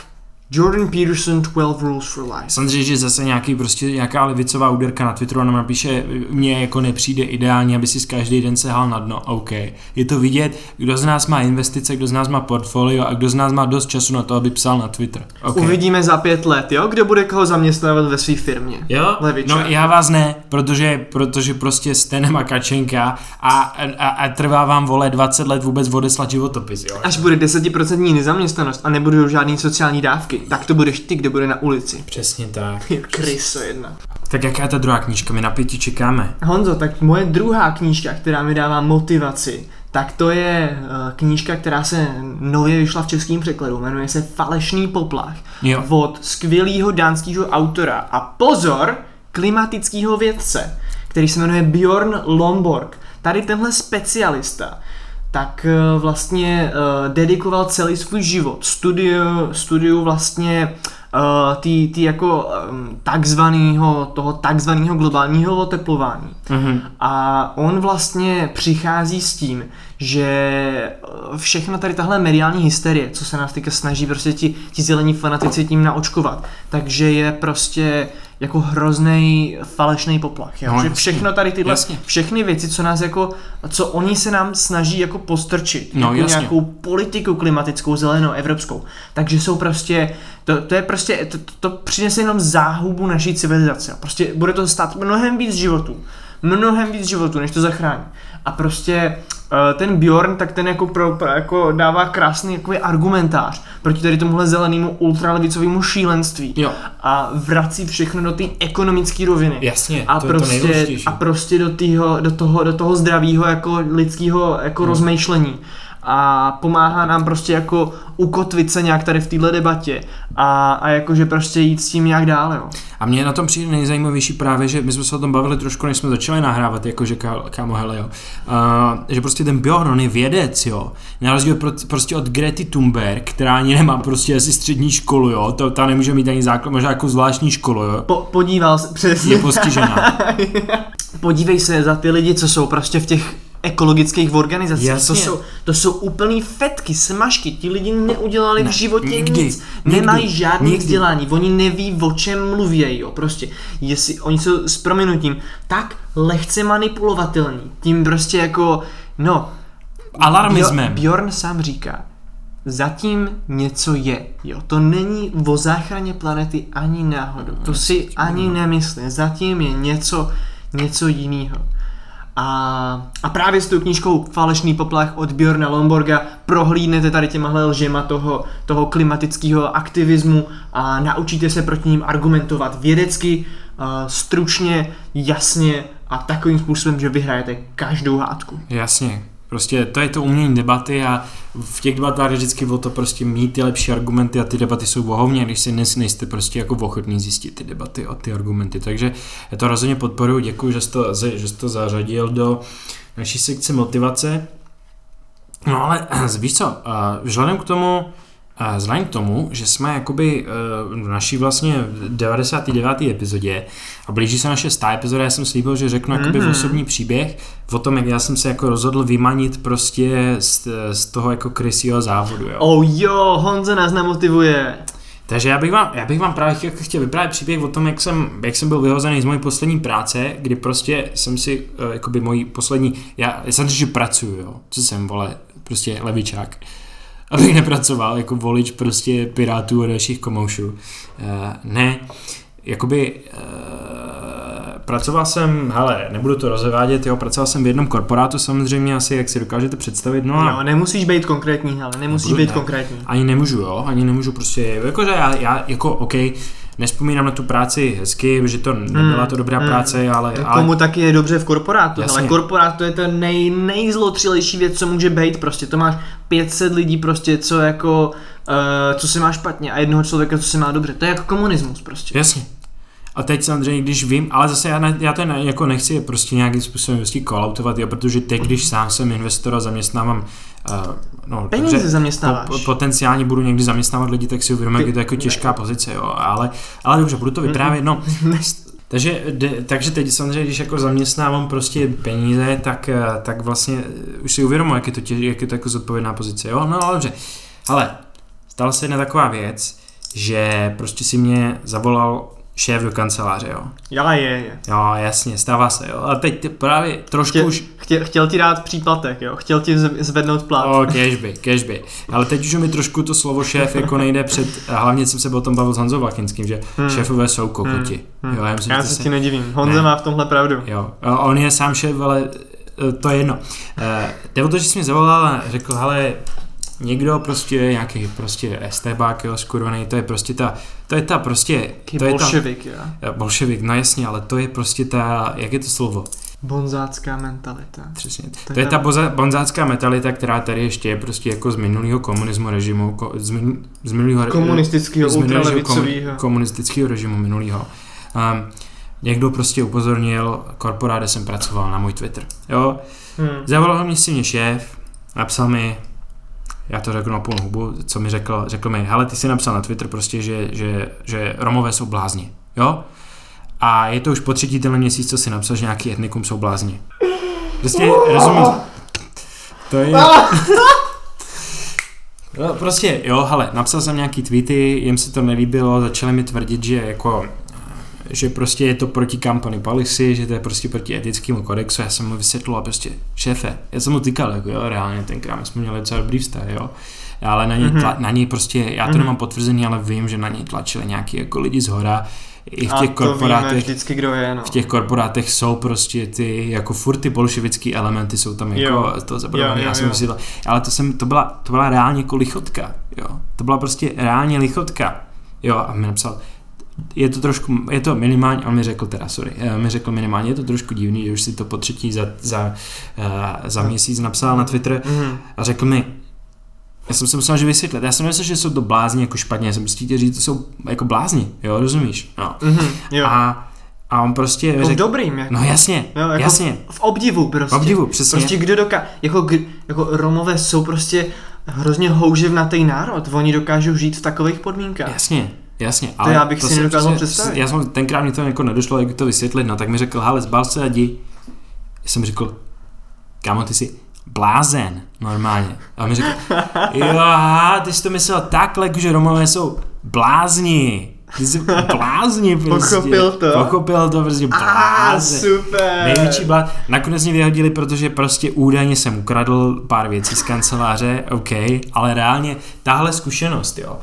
Speaker 1: Jordan Peterson 12 Rules for Life.
Speaker 2: Samozřejmě, že zase nějaký prostě nějaká levicová úderka na Twitteru nám napíše, mně jako nepřijde ideálně, aby si každý den sehal na dno. OK. Je to vidět, kdo z nás má investice, kdo z nás má portfolio a kdo z nás má dost času na to, aby psal na Twitter. Okay.
Speaker 1: Uvidíme za pět let, jo? Kdo bude koho zaměstnávat ve své firmě.
Speaker 2: Jo? Levičák. No já vás ne, protože, protože prostě jste nemakačenka a, a, a, trvá vám vole 20 let vůbec odeslat životopis, jo?
Speaker 1: Až bude 10% nezaměstnanost a nebudou žádný sociální dávky, tak to budeš ty, kdo bude na ulici.
Speaker 2: Přesně tak.
Speaker 1: Kryso jedna.
Speaker 2: Tak jaká je ta druhá knížka? My na pěti čekáme.
Speaker 1: Honzo, tak moje druhá knížka, která mi dává motivaci, tak to je uh, knížka, která se nově vyšla v českém překladu, jmenuje se Falešný poplach. Jo. Od skvělého dánského autora a pozor, klimatického vědce, který se jmenuje Bjorn Lomborg. Tady tenhle specialista tak eh, vlastně uh, dedikoval celý svůj život studiu, studiu vlastně uh, tý, tý jako um, takzvanýho, toho takzvaného globálního oteplování. Mm-hmm. A on vlastně přichází s tím, že všechno tady tahle mediální hysterie, co se nás teďka snaží prostě ti, ti zelení fanatici tím naočkovat, takže je prostě jako hrozný falešný poplach. Jo? No, že všechno tady tyhle, jasně. všechny věci, co nás jako, co oni se nám snaží jako postrčit, no, jako jasně. nějakou politiku klimatickou, zelenou, evropskou, takže jsou prostě, to, to je prostě, to, to přinese jenom záhubu naší civilizace. Prostě bude to stát mnohem víc životů, mnohem víc životů, než to zachrání. A prostě ten Bjorn, tak ten jako, pro, pro, jako dává krásný jako argumentář proti tady tomuhle zelenému ultralevicovému šílenství. Jo. A vrací všechno do té ekonomické roviny.
Speaker 2: Jasně,
Speaker 1: a
Speaker 2: to
Speaker 1: prostě,
Speaker 2: je to
Speaker 1: A prostě do, týho, do toho, do toho zdravého jako lidského jako hmm. rozmýšlení a pomáhá nám prostě jako ukotvit se nějak tady v téhle debatě a, a jakože prostě jít s tím nějak dál, jo.
Speaker 2: A mě na tom přijde nejzajímavější právě, že my jsme se o tom bavili trošku, než jsme začali nahrávat, jakože kámo, hele, jo. Uh, že prostě ten Bjorn, on je vědec, jo. Na rozdíl pro, prostě od Grety Thunberg, která ani nemá prostě asi střední školu, jo. To, ta nemůže mít ani základ, možná jako zvláštní školu, jo.
Speaker 1: Po, podíval se, přesně.
Speaker 2: Je postižená.
Speaker 1: Podívej se za ty lidi, co jsou prostě v těch ekologických organizací. Jasně. To jsou, to jsou úplný fetky, smažky. Ti lidi neudělali ne, v životě nikdy, nic. Nemají nikdy, žádný nikdy. vzdělání. Oni neví, o čem mluví. Jo. Prostě, jestli oni jsou s prominutím tak lehce manipulovatelní. Tím prostě jako, no.
Speaker 2: Alarmismem.
Speaker 1: Bjorn sám říká, zatím něco je. Jo, to není o záchraně planety ani náhodou. To si ani nemyslím. Zatím je něco, něco jiného. A, a právě s tou knížkou Falešný poplach od Bjorna Lomborga prohlídnete tady těmahle lžema toho, toho klimatického aktivismu a naučíte se proti ním argumentovat vědecky, stručně, jasně a takovým způsobem, že vyhrajete každou hádku.
Speaker 2: Jasně, Prostě to je to umění debaty a v těch debatách vždycky o to prostě mít ty lepší argumenty a ty debaty jsou bohovně, když si nejste prostě jako ochotní zjistit ty debaty a ty argumenty. Takže já to rozhodně podporuji, děkuji, že jsi to, že jsi to zařadil do naší sekce motivace. No ale víš co, vzhledem k tomu, Vzhledem k tomu, že jsme jakoby eh, v naší vlastně 99. epizodě a blíží se naše 100 epizoda, já jsem slíbil, že řeknu mm-hmm. jakoby mhm. osobní příběh o tom, jak já jsem se jako rozhodl vymanit prostě z, z toho jako krysího závodu. Jo.
Speaker 1: Oh jo, Honza nás nemotivuje.
Speaker 2: Takže já bych vám, já bych vám právě chtěl, chtěl vyprávět příběh o tom, jak jsem, jak jsem byl vyhozený z mojí poslední práce, kdy prostě jsem si, uh, jakoby mojí poslední, já, já jsem že pracuju, jo, co jsem, vole, prostě levičák abych nepracoval jako volič prostě pirátů a dalších komoušů. Uh, ne, jakoby uh, pracoval jsem, hele, nebudu to rozvádět, jo, pracoval jsem v jednom korporátu samozřejmě asi, jak si dokážete představit, no a...
Speaker 1: Jo, nemusíš být konkrétní, ale nemusíš být ne, konkrétní.
Speaker 2: Ani nemůžu, jo, ani nemůžu prostě, jakože já, já jako, OK, nespomínám na tu práci hezky, že to nebyla to dobrá hmm. práce, ale,
Speaker 1: ale... Komu taky je dobře v korporátu, ale korporát to je to nej, nejzlotřilejší věc, co může být, prostě to máš 500 lidí prostě, co jako, uh, co se má špatně a jednoho člověka, co se má dobře, to je jako komunismus prostě.
Speaker 2: Jasně. A teď samozřejmě, když vím, ale zase já, ne, já to ne, jako nechci prostě nějakým způsobem prostě kolautovat, jo, protože teď, když sám jsem investor a zaměstnávám
Speaker 1: Uh, no, Peníze dobře, zaměstnáváš. Po,
Speaker 2: potenciálně budu někdy zaměstnávat lidi, tak si uvědomím, jak je to jako těžká pozice, jo. Ale, ale dobře, budu to vyprávět, no. takže, de, takže teď samozřejmě, když jako zaměstnávám prostě peníze, tak, eh, tak vlastně už si uvědomuji, jak je to, těž, jak je to jako zodpovědná pozice, jo. No ale dobře. Ale stala se jedna taková věc, že prostě si mě zavolal šéf do kanceláře, jo.
Speaker 1: Já je, je.
Speaker 2: Jo, jasně, stává se, jo. A teď právě trošku
Speaker 1: chtěl,
Speaker 2: už...
Speaker 1: Chtěl, chtěl ti dát příplatek, jo. Chtěl ti zvednout plat.
Speaker 2: O, cashby, cashby. Ale teď už mi trošku to slovo šéf jako nejde před... Hlavně jsem se o tom bavil s Honzou Vachinským, že hmm. šéfové jsou kokoti.
Speaker 1: Hmm. Jo, já myslím, já se si... ti nedivím. Honza ne. má v tomhle pravdu.
Speaker 2: Jo. On je sám šéf, ale eh, to je jedno. Uh, jde o to, že jsi mi zavolal a řekl, hele, někdo prostě nějaký prostě estébák, jo, skurvený, to je prostě ta, to je ta prostě, to
Speaker 1: je bolševik, ta,
Speaker 2: jo. Bolševik, no jasně, ale to je prostě ta, jak je to slovo?
Speaker 1: Bonzácká mentalita.
Speaker 2: Přesně. To, to je ta boza, bonzácká mentalita, která tady ještě je prostě jako z minulého komunismu režimu, ko, z, min, z minulého
Speaker 1: komunistického,
Speaker 2: z minulého komunistického režimu minulého. Um, někdo prostě upozornil, korporáde jsem pracoval na můj Twitter. Jo? Hmm. Zavolal mě si mě šéf, napsal mi, já to řeknu na půl hubu, co mi řekl, řekl mi, hele, ty jsi napsal na Twitter prostě, že, že, že Romové jsou blázni, jo? A je to už po třetí tenhle měsíc, co si napsal, že nějaký etnikum jsou blázni. Prostě, rozumíš? To je... No, prostě, jo, hele, napsal jsem nějaký tweety, jim se to nelíbilo, začali mi tvrdit, že jako že prostě je to proti company policy, že to je prostě proti etickému kodexu, já jsem mu vysvětlil prostě, šéfe, já jsem mu tykal, jako jo, reálně tenkrát jsme měli docela dobrý vztah, jo, ale na něj, mm-hmm. tla, na něj prostě, já to mm-hmm. nemám potvrzený, ale vím, že na něj tlačili nějaký jako lidi z hora, i v těch korporátech,
Speaker 1: vždycky, kdo je, no.
Speaker 2: v těch korporátech jsou prostě ty, jako furt ty bolševický elementy jsou tam jako jo. to zabudované, já jsem myslel, ale to, jsem, to, byla, to byla reálně jako lichotka, jo, to byla prostě reálně lichotka, jo, a mi napsal, je to trošku, je to minimálně, on mi řekl teda, sorry, eh, mi řekl minimálně, je to trošku divný, že už si to po třetí za, za, uh, za měsíc napsal na Twitter mm-hmm. a řekl mi, já jsem se musel že vysvětlit, já jsem myslel, že jsou to blázni jako špatně, já jsem prostě chtěl říct, to jsou jako blázni, jo, rozumíš? No. Mm-hmm, jo. A a on prostě
Speaker 1: jako řekl, dobrým, jako.
Speaker 2: No jasně, jo, jako jasně.
Speaker 1: V, v obdivu prostě.
Speaker 2: V obdivu, přesně.
Speaker 1: Prostě kdo doká, jako, jako Romové jsou prostě hrozně houževnatý národ, oni dokážou žít v takových podmínkách.
Speaker 2: Jasně, Jasně,
Speaker 1: ale to já bych to si nedokázal představit.
Speaker 2: Já jsem tenkrát mi to jako nedošlo, jak to vysvětlit, no tak mi řekl, hele, zbal se a jdi. Já jsem řekl, kámo, ty jsi blázen, normálně. A on mi řekl, jo, ty jsi to myslel takhle, že Romové jsou blázni. Ty jsi blázni prostě.
Speaker 1: Pochopil to.
Speaker 2: Pochopil to prostě
Speaker 1: blázni. Ah, super.
Speaker 2: Největší blá... Nakonec mě vyhodili, protože prostě údajně jsem ukradl pár věcí z kanceláře, OK, ale reálně tahle zkušenost, jo,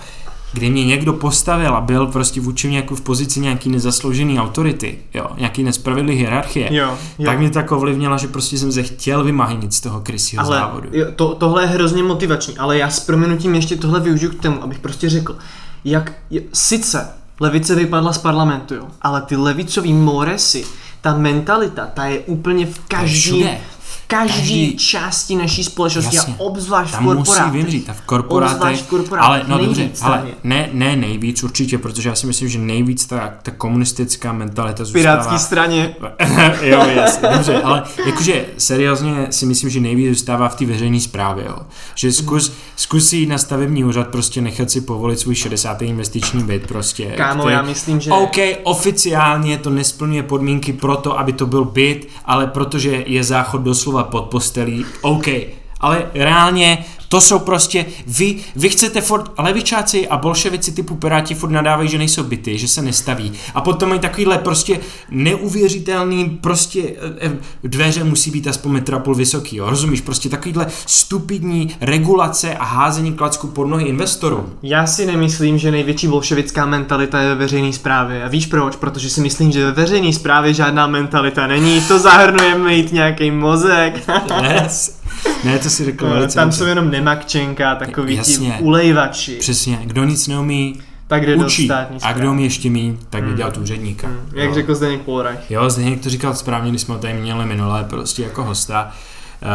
Speaker 2: kdy mě někdo postavil a byl prostě vůči mě jako v pozici nějaký nezasloužený autority, jo, nějaký nespravedlivý hierarchie,
Speaker 1: jo, jo.
Speaker 2: tak mě tak ovlivnila, že prostě jsem se chtěl vymahnit z toho krysího
Speaker 1: ale
Speaker 2: závodu.
Speaker 1: Jo, to, tohle je hrozně motivační, ale já s proměnutím ještě tohle využiju k tomu, abych prostě řekl, jak, je, sice levice vypadla z parlamentu, jo, ale ty levicový moresy, ta mentalita, ta je úplně v každém, každý, každý části naší společnosti
Speaker 2: jasně,
Speaker 1: a obzvlášť v korporátech.
Speaker 2: musí vymřít a v korporátech,
Speaker 1: v korporátech
Speaker 2: ale no dobře, ale ne, ne nejvíc určitě, protože já si myslím, že nejvíc ta, ta komunistická mentalita zůstává.
Speaker 1: Pirátský straně.
Speaker 2: jo, jasně, dobře, ale jakože seriózně si myslím, že nejvíc zůstává v té veřejné správě, jo. Že zkus, zkus jít na stavební úřad prostě nechat si povolit svůj 60. investiční byt prostě.
Speaker 1: Kámo, který, já myslím, že...
Speaker 2: OK, oficiálně to nesplňuje podmínky pro to, aby to byl byt, ale protože je záchod doslova slova pod postelí, OK, ale reálně to jsou prostě, vy, vy chcete furt, levičáci a bolševici typu Piráti furt nadávají, že nejsou byty, že se nestaví. A potom mají takovýhle prostě neuvěřitelný, prostě eh, eh, dveře musí být aspoň metra půl vysoký, jo? rozumíš? Prostě takovýhle stupidní regulace a házení klacku pod nohy investorům.
Speaker 1: Já si nemyslím, že největší bolševická mentalita je ve veřejné správě. A víš proč? Protože si myslím, že ve veřejné správě žádná mentalita není. To zahrnuje mít nějaký mozek.
Speaker 2: yes. Ne, to si řekl no, velice.
Speaker 1: Tam jsou jenom nemakčenka, takový Jasně. ti ulejvači.
Speaker 2: Přesně, kdo nic neumí, tak jde učí. a kdo umí ještě mít, tak jde mm. dělat úředníka. Mm.
Speaker 1: Jak no. řekl Zdeněk Polreich.
Speaker 2: Jo, Zdeněk to říkal správně, když jsme tady měli minulé prostě jako hosta. Uh,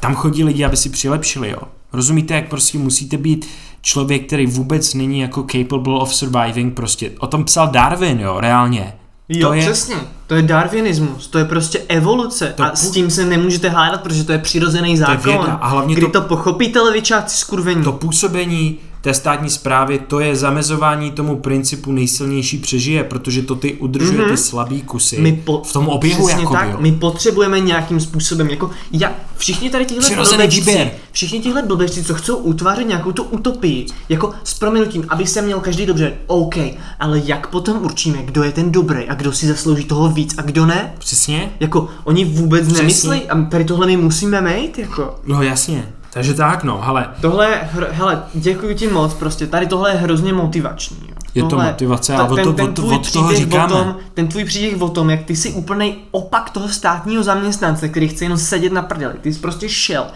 Speaker 2: tam chodí lidi, aby si přilepšili, jo. Rozumíte, jak prostě musíte být člověk, který vůbec není jako capable of surviving, prostě. O tom psal Darwin, jo, reálně.
Speaker 1: Jo, to je, přesně. To je darwinismus, to je prostě evoluce to a s tím se nemůžete hádat, protože to je přirozený zákon. To je věda. A hlavně Kdy to, to pochopíte levičáci skurvení.
Speaker 2: To působení té státní zprávy, to je zamezování tomu principu nejsilnější přežije, protože to ty udržuje mm-hmm. ty slabý kusy my po, v tom oběhu jako tak, jo.
Speaker 1: my potřebujeme nějakým způsobem, jako já, všichni tady tihle blbečci, všichni tihle blbečci, co chcou utvářet nějakou tu utopii, jako s proměnutím, aby se měl každý dobře, OK, ale jak potom určíme, kdo je ten dobrý a kdo si zaslouží toho víc a kdo ne?
Speaker 2: Přesně.
Speaker 1: Jako, oni vůbec Přesně. nemyslí a tady tohle my musíme mít, jako.
Speaker 2: No jasně. Takže tak, no, hele.
Speaker 1: Tohle, hele, děkuji ti moc, prostě tady tohle je hrozně motivační. Jo.
Speaker 2: Je tohle, to motivace a ten, to, ten, ten od toho říkáme.
Speaker 1: O tom, ten tvůj příběh o tom, jak ty jsi úplný opak toho státního zaměstnance, který chce jenom sedět na prdeli. Ty jsi prostě šel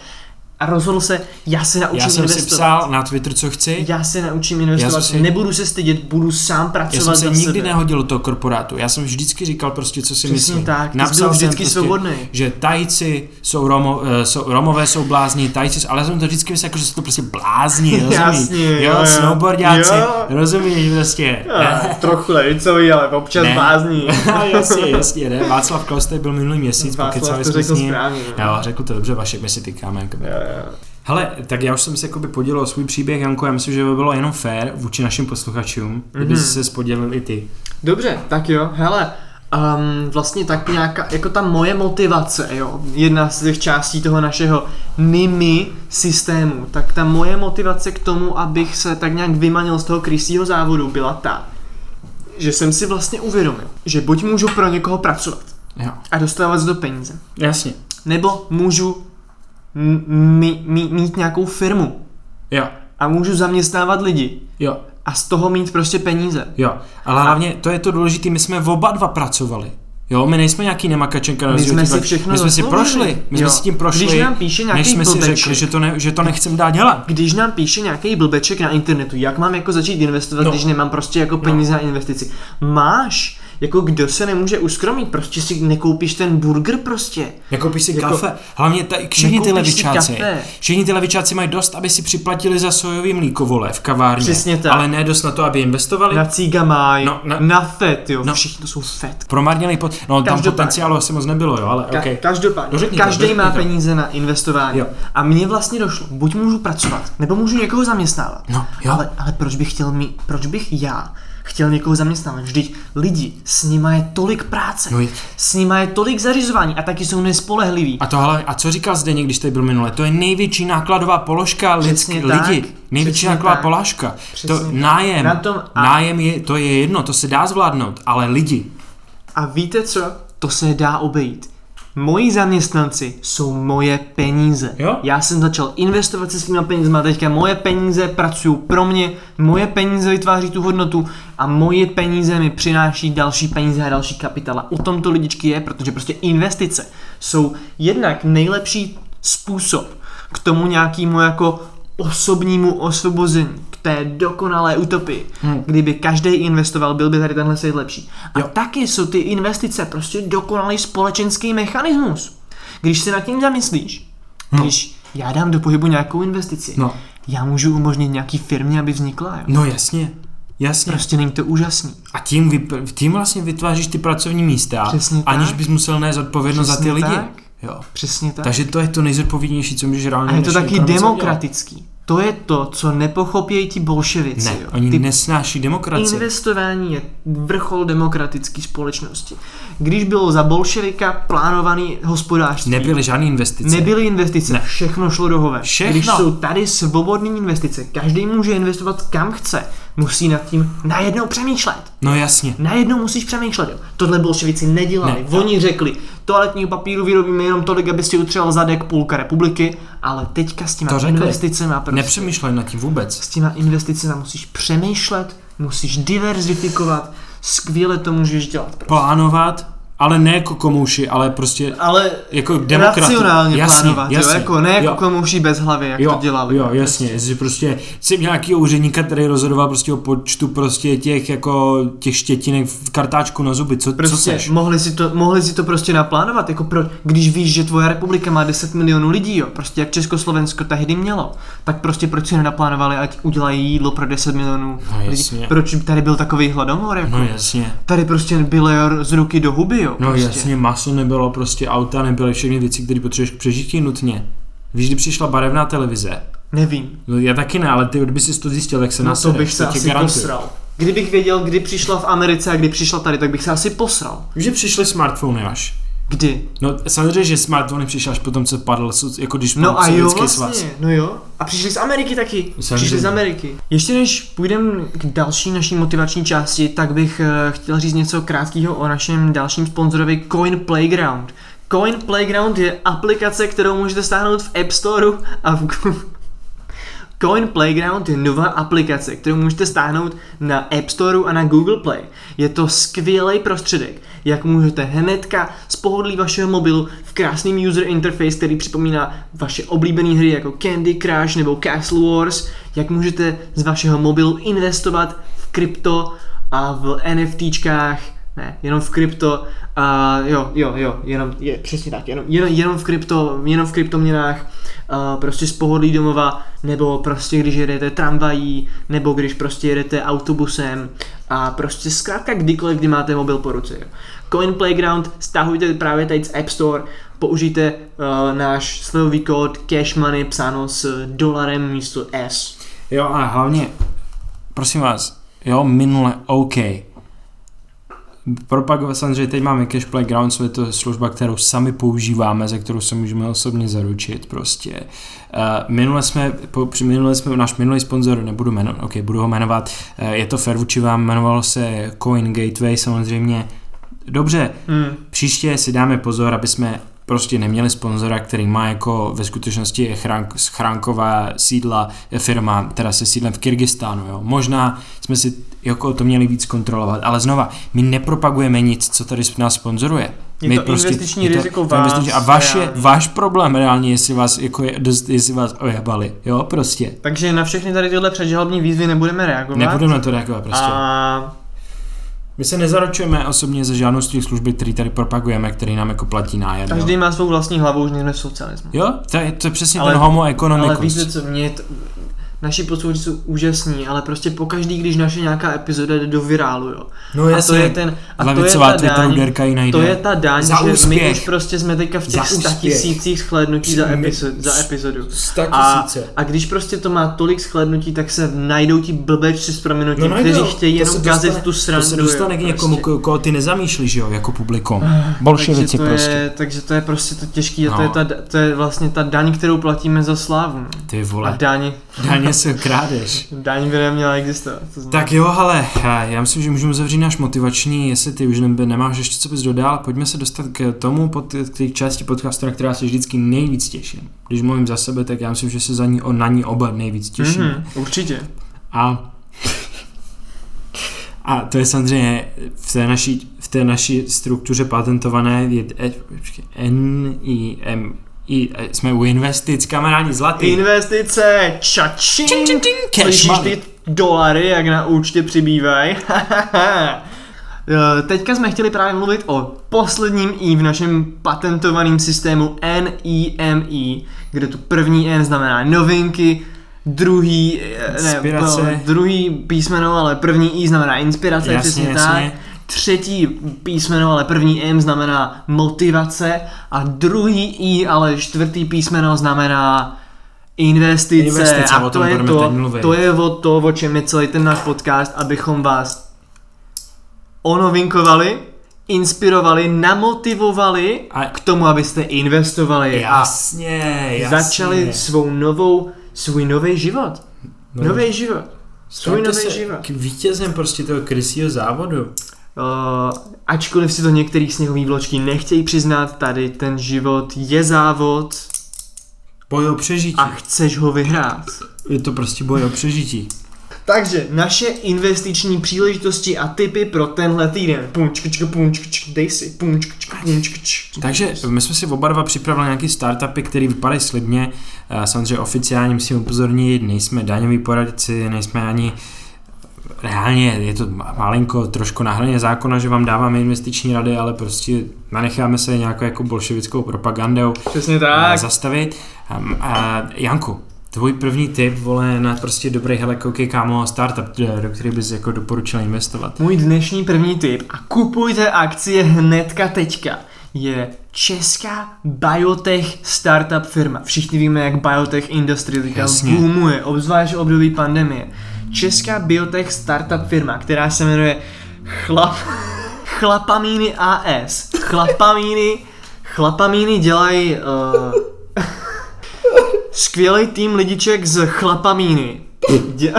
Speaker 1: a rozhodl se, já se naučím
Speaker 2: Já jsem
Speaker 1: investovat.
Speaker 2: si psal na Twitter, co chci.
Speaker 1: Já se naučím investovat, si... nebudu se stydět, budu sám pracovat
Speaker 2: Já jsem se nikdy sebe. nehodil do toho korporátu. Já jsem vždycky říkal prostě, co si Přesně myslím.
Speaker 1: tak, Napsal vždycky prostě, svobodný.
Speaker 2: že tajci jsou, romo, uh, jsou, romové jsou blázní, tajci, ale já jsem to vždycky myslel, jako, že jsou to prostě blázní, rozumíš?
Speaker 1: Jasně, jo,
Speaker 2: jo, snowboardáci, rozumíš prostě.
Speaker 1: Jo, trochu levicový, ale občas ne. blázní.
Speaker 2: jasně, jasně, ne. Václav Klaus byl minulý měsíc,
Speaker 1: Václav to řekl správně.
Speaker 2: Jo, řekl to dobře, Vašek, my si tykáme. Jako. Jo, jo. Hele, tak já už jsem se jakoby podělil o svůj příběh, Janko, já myslím, že by bylo jenom fér vůči našim posluchačům, mm-hmm. kdyby se podělil i ty.
Speaker 1: Dobře, tak jo, hele, um, vlastně tak nějaká, jako ta moje motivace, jo, jedna z těch částí toho našeho NIMI systému, tak ta moje motivace k tomu, abych se tak nějak vymanil z toho krysího závodu, byla ta, že jsem si vlastně uvědomil, že buď můžu pro někoho pracovat
Speaker 2: jo.
Speaker 1: a dostávat z do peníze.
Speaker 2: Jasně.
Speaker 1: Nebo můžu mít, mít nějakou firmu.
Speaker 2: Jo.
Speaker 1: A můžu zaměstnávat lidi.
Speaker 2: Jo.
Speaker 1: A z toho mít prostě peníze.
Speaker 2: Jo, ale hlavně to je to důležité, my jsme oba dva pracovali. Jo, my nejsme nějaký nemakačenka
Speaker 1: na My jsme si všechno
Speaker 2: My jsme si prošli, my jo. jsme si tím prošli,
Speaker 1: Když nám píše nějaký
Speaker 2: než jsme
Speaker 1: blbeček,
Speaker 2: si řekli, že to, ne, že to nechcem dát dělat.
Speaker 1: Když nám píše nějaký blbeček na internetu, jak mám jako začít investovat, no. když nemám prostě jako peníze no. na investici. Máš jako kdo se nemůže uskromit, prostě si nekoupíš ten burger prostě.
Speaker 2: Nekoupíš si jako, kafe. Hlavně ta, všichni ty levičáci, všichni ty levičáci mají dost, aby si připlatili za sojový mlíko vole v kavárně.
Speaker 1: Přesně tak.
Speaker 2: Ale ne dost na to, aby investovali.
Speaker 1: Na cíga mají, no, na, na FED, jo, no, všichni to jsou FED.
Speaker 2: Promarněli, pot, no tam potenciálu asi moc nebylo, jo, ale Ka- okay.
Speaker 1: Každopádně, no, každý to, má to. peníze na investování. Jo. A mně vlastně došlo, buď můžu pracovat, nebo můžu někoho zaměstnávat.
Speaker 2: No, jo.
Speaker 1: Ale, ale proč bych chtěl mít, proč bych já chtěl někoho zaměstnávat. Vždyť lidi, s nima je tolik práce, no je... s nima je tolik zařizování a taky jsou nespolehliví.
Speaker 2: A to ale, a co říkal Zdeněk, když tady byl minule? To je největší nákladová položka lidský, lidi. Největší nákladová polážka. To nájem, Na tom a... nájem je, to je jedno, to se dá zvládnout, ale lidi.
Speaker 1: A víte co? To se dá obejít. Moji zaměstnanci jsou moje peníze.
Speaker 2: Jo?
Speaker 1: Já jsem začal investovat se svými penězma a teďka moje peníze pracují pro mě, moje peníze vytváří tu hodnotu a moje peníze mi přináší další peníze a další kapitál. A o tom to lidičky je, protože prostě investice jsou jednak nejlepší způsob k tomu nějakému jako osobnímu osvobození, té dokonalé utopii. Hmm. Kdyby každý investoval, byl by tady tenhle svět lepší. A jo. taky jsou ty investice prostě dokonalý společenský mechanismus. Když se nad tím zamyslíš, no. když já dám do pohybu nějakou investici, no. já můžu umožnit nějaký firmě, aby vznikla. Jo?
Speaker 2: No jasně. Jasně.
Speaker 1: Prostě není to úžasný.
Speaker 2: A tím, vyp- tím vlastně vytváříš ty pracovní místa,
Speaker 1: Přesně
Speaker 2: aniž
Speaker 1: tak.
Speaker 2: bys musel nést odpovědnost za ty lidi.
Speaker 1: Tak. Jo. Přesně tak.
Speaker 2: Takže to je to nejzodpovědnější, co můžeš reálně
Speaker 1: A je to taky demokratický. To je to, co nepochopějí ti bolševici.
Speaker 2: Ne,
Speaker 1: jo.
Speaker 2: oni
Speaker 1: ty
Speaker 2: nesnáší demokracii.
Speaker 1: Investování je vrchol demokratické společnosti. Když bylo za bolševika plánovaný hospodářství.
Speaker 2: Nebyly žádné investice.
Speaker 1: Nebyly investice, ne. všechno šlo do hove.
Speaker 2: Všechno.
Speaker 1: Když jsou tady svobodné investice, každý může investovat kam chce, musí nad tím najednou přemýšlet.
Speaker 2: No jasně.
Speaker 1: Najednou musíš přemýšlet. Jo. Tohle bolševici nedělali. Ne. Oni řekli, toaletního papíru vyrobíme jenom tolik, aby si utřel zadek půlka republiky, ale teďka s těma to investicemi
Speaker 2: prostě, Nepřemýšlej nad tím vůbec.
Speaker 1: S těma investicemi musíš přemýšlet, musíš diverzifikovat, skvěle to můžeš dělat. Prostě.
Speaker 2: Plánovat, ale ne jako komouši, ale prostě
Speaker 1: ale
Speaker 2: jako demokrati.
Speaker 1: racionálně
Speaker 2: jasně,
Speaker 1: plánovat,
Speaker 2: jasně,
Speaker 1: jo, jako ne jako jo. komouši bez hlavy, jak
Speaker 2: jo,
Speaker 1: to dělali.
Speaker 2: Jo, jasně, prostě. že prostě jsem nějaký úředníka, který rozhodoval prostě o počtu prostě těch jako těch štětinek v kartáčku na zuby, co,
Speaker 1: prostě
Speaker 2: co seš?
Speaker 1: Mohli si, to, mohli si to prostě naplánovat, jako pro, když víš, že tvoje republika má 10 milionů lidí, jo, prostě jak Československo tehdy mělo, tak prostě proč si nenaplánovali, ať udělají jídlo pro 10 milionů
Speaker 2: no, lidí?
Speaker 1: Proč tady byl takový hladomor, jako?
Speaker 2: No jasně.
Speaker 1: Tady prostě byl z ruky do huby, jo.
Speaker 2: No
Speaker 1: prostě.
Speaker 2: jasně, maso nebylo, prostě auta nebyly, všechny věci, které potřebuješ k přežití nutně. Víš, kdy přišla barevná televize?
Speaker 1: Nevím.
Speaker 2: No já taky ne, ale ty kdyby si to zjistil, tak se
Speaker 1: no,
Speaker 2: nás
Speaker 1: to bych se asi posral. Kdybych věděl, kdy přišla v Americe a kdy přišla tady, tak bych se asi posral.
Speaker 2: Víš, že přišly smartfony až.
Speaker 1: Kdy?
Speaker 2: No samozřejmě, že smartfony přišly až potom, co padl, jako když
Speaker 1: No a jo, vlastně, svaz. no jo. A přišli z Ameriky taky. Samozřejmě. Přišli z Ameriky. Ještě než půjdeme k další naší motivační části, tak bych uh, chtěl říct něco krátkého o našem dalším sponzorovi Coin Playground. Coin Playground je aplikace, kterou můžete stáhnout v App Store a v Coin Playground je nová aplikace, kterou můžete stáhnout na App Store a na Google Play. Je to skvělý prostředek, jak můžete hnedka z pohodlí vašeho mobilu v krásným user interface, který připomíná vaše oblíbené hry jako Candy Crush nebo Castle Wars, jak můžete z vašeho mobilu investovat v krypto a v NFTčkách, ne, jenom v krypto, a jo, jo, jo, jenom, je, přesně tak, jenom, jenom, jenom v krypto, jenom v kryptoměnách, uh, prostě z pohodlí domova, nebo prostě když jedete tramvají, nebo když prostě jedete autobusem a prostě zkrátka kdykoliv, kdy máte mobil po ruce. Jo. Coin Playground stahujte právě teď z App Store, použijte uh, náš slevový kód Cash Money psáno s dolarem místo S.
Speaker 2: Jo a hlavně, prosím vás, jo, minule OK, propagovat samozřejmě teď máme Cash Playground, je to služba, kterou sami používáme, za kterou se můžeme osobně zaručit prostě. Uh, minule jsme, po, minule jsme, náš minulý sponzor, nebudu jmenovat, ok, budu ho jmenovat, uh, je to fair vůči vám, jmenovalo se Coin Gateway samozřejmě. Dobře, mm. příště si dáme pozor, aby jsme prostě neměli sponzora, který má jako ve skutečnosti chránk, chránková sídla firma, teda se sídlem v Kyrgyzstánu. Jo. Možná jsme si jako to měli víc kontrolovat, ale znova, my nepropagujeme nic, co tady nás sponzoruje.
Speaker 1: Je
Speaker 2: my
Speaker 1: to prostě, investiční
Speaker 2: je to,
Speaker 1: riziko
Speaker 2: to vás. A vaše, reálně. váš problém reálně, jestli vás, jako je, jestli vás ojebali, jo, prostě.
Speaker 1: Takže na všechny tady tyhle předžalobní výzvy nebudeme reagovat.
Speaker 2: Nebudeme na to reagovat prostě.
Speaker 1: A
Speaker 2: my se nezaručujeme osobně za žádnou z těch služby, které tady propagujeme, který nám jako platí nájem.
Speaker 1: Každý jo. má svou vlastní hlavu, už jsme v socialismu.
Speaker 2: Jo, to je, to je přesně ale, ten homo economicus.
Speaker 1: Ale víte co, mě to, naši posluchači jsou úžasní, ale prostě pokaždý, když naše nějaká epizoda jde do virálu, jo.
Speaker 2: No jasně,
Speaker 1: a to je ten, a to je ta daň, to je ta daň,
Speaker 2: za
Speaker 1: že
Speaker 2: úspěch.
Speaker 1: my už prostě jsme teďka v těch tisících shlédnutí za, epizod, za epizodu. A, a když prostě to má tolik shlédnutí, tak se najdou ti blbečci s prominutím, no, kteří chtějí jenom kazit tu srandu.
Speaker 2: To se dostane
Speaker 1: k
Speaker 2: někomu, prostě. koho ty nezamýšlíš, jo, jako publikum. Bolševici
Speaker 1: takže
Speaker 2: prostě.
Speaker 1: Je, takže to je prostě to těžký, no. to je, no. ta, to je vlastně ta daň, kterou platíme za slávu. No.
Speaker 2: Ty vole.
Speaker 1: A daň
Speaker 2: Daně se krádež.
Speaker 1: Daň by neměla existovat.
Speaker 2: Tak jo, ale já myslím, že můžeme zavřít náš motivační, jestli ty už ne, nemáš ještě co bys dodal, pojďme se dostat k tomu, pod, k té části podcastu, na která se vždycky nejvíc těším. Když mluvím za sebe, tak já myslím, že se za ní, na ní oba nejvíc těším. Mm-hmm,
Speaker 1: určitě.
Speaker 2: A a to je samozřejmě v té naší, v té naší struktuře patentované je N, I, M, i, jsme u investic, kamarádi zlatý.
Speaker 1: Investice, čačin. Čin, čin, čin, Slyšíš ty dolary, jak na účtě přibývají? Eh, teďka jsme chtěli právě mluvit o posledním I v našem patentovaném systému NIMI, kde tu první N znamená novinky, druhý, eh, ne, druhý písmeno, ale první I znamená inspirace, jasně, přesně jasně. tak třetí písmeno, ale první M znamená motivace a druhý I, ale čtvrtý písmeno znamená investice, investice a to je to, to je o to, o čem je celý ten náš podcast, abychom vás onovinkovali, inspirovali, namotivovali a k tomu, abyste investovali
Speaker 2: jasně,
Speaker 1: a jasně. začali svou novou, svůj nový život. No. Nový život.
Speaker 2: Svůj nový život. K vítězem prostě toho krysího závodu.
Speaker 1: Uh, ačkoliv si to některý sněhový vločky nechtějí přiznat, tady ten život je závod.
Speaker 2: Boj o přežití.
Speaker 1: A chceš ho vyhrát.
Speaker 2: Je to prostě boj o přežití.
Speaker 1: Takže naše investiční příležitosti a typy pro tenhle týden. Punčkčka, punčkčka, dej si, punčkčka, punčkčka.
Speaker 2: Takže my jsme si oba dva připravili nějaké startupy, které vypadají slibně. Samozřejmě oficiálně musím upozornit, nejsme daňoví poradci, nejsme ani reálně je to malinko trošku na hraně zákona, že vám dáváme investiční rady, ale prostě nanecháme se nějakou jako bolševickou propagandou
Speaker 1: Přesně tak.
Speaker 2: zastavit. Um, a Janku, tvůj první tip, vole, na prostě dobrý, hele, koukej, kámo, startup, do který bys jako doporučil investovat.
Speaker 1: Můj dnešní první tip a kupujte akcie hnedka teďka je česká biotech startup firma. Všichni víme, jak biotech industry teďka boomuje, obzvlášť v období pandemie česká biotech startup firma, která se jmenuje Chlap... Chlapamíny AS. Chlapamíny... Chlapamíny dělají... Uh, skvělý tým lidiček z Chlapamíny. Dě...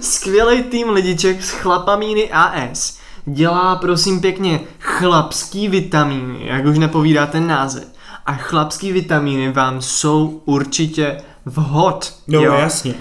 Speaker 1: skvělý tým lidiček z Chlapamíny AS dělá prosím pěkně chlapský vitamíny, jak už nepovídá ten název. A chlapský vitamíny vám jsou určitě vhod.
Speaker 2: No jo? jasně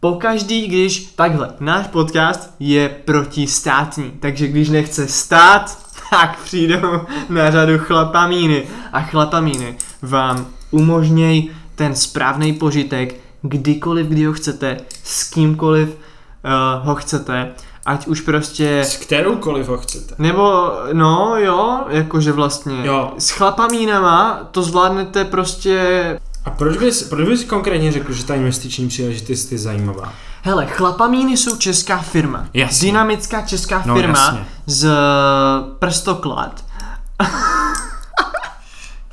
Speaker 1: pokaždý, když takhle, náš podcast je protistátní, takže když nechce stát, tak přijdou na řadu chlapamíny a chlapamíny vám umožněj ten správný požitek kdykoliv, kdy ho chcete, s kýmkoliv uh, ho chcete, ať už prostě...
Speaker 2: S kteroukoliv ho chcete.
Speaker 1: Nebo, no jo, jakože vlastně
Speaker 2: jo.
Speaker 1: s chlapamínama to zvládnete prostě
Speaker 2: a proč bys, proč bys konkrétně řekl, že ta investiční příležitost je zajímavá?
Speaker 1: Hele, Chlapamíny jsou česká firma.
Speaker 2: Jasně.
Speaker 1: Dynamická česká no, firma jasně. z Prstoklad.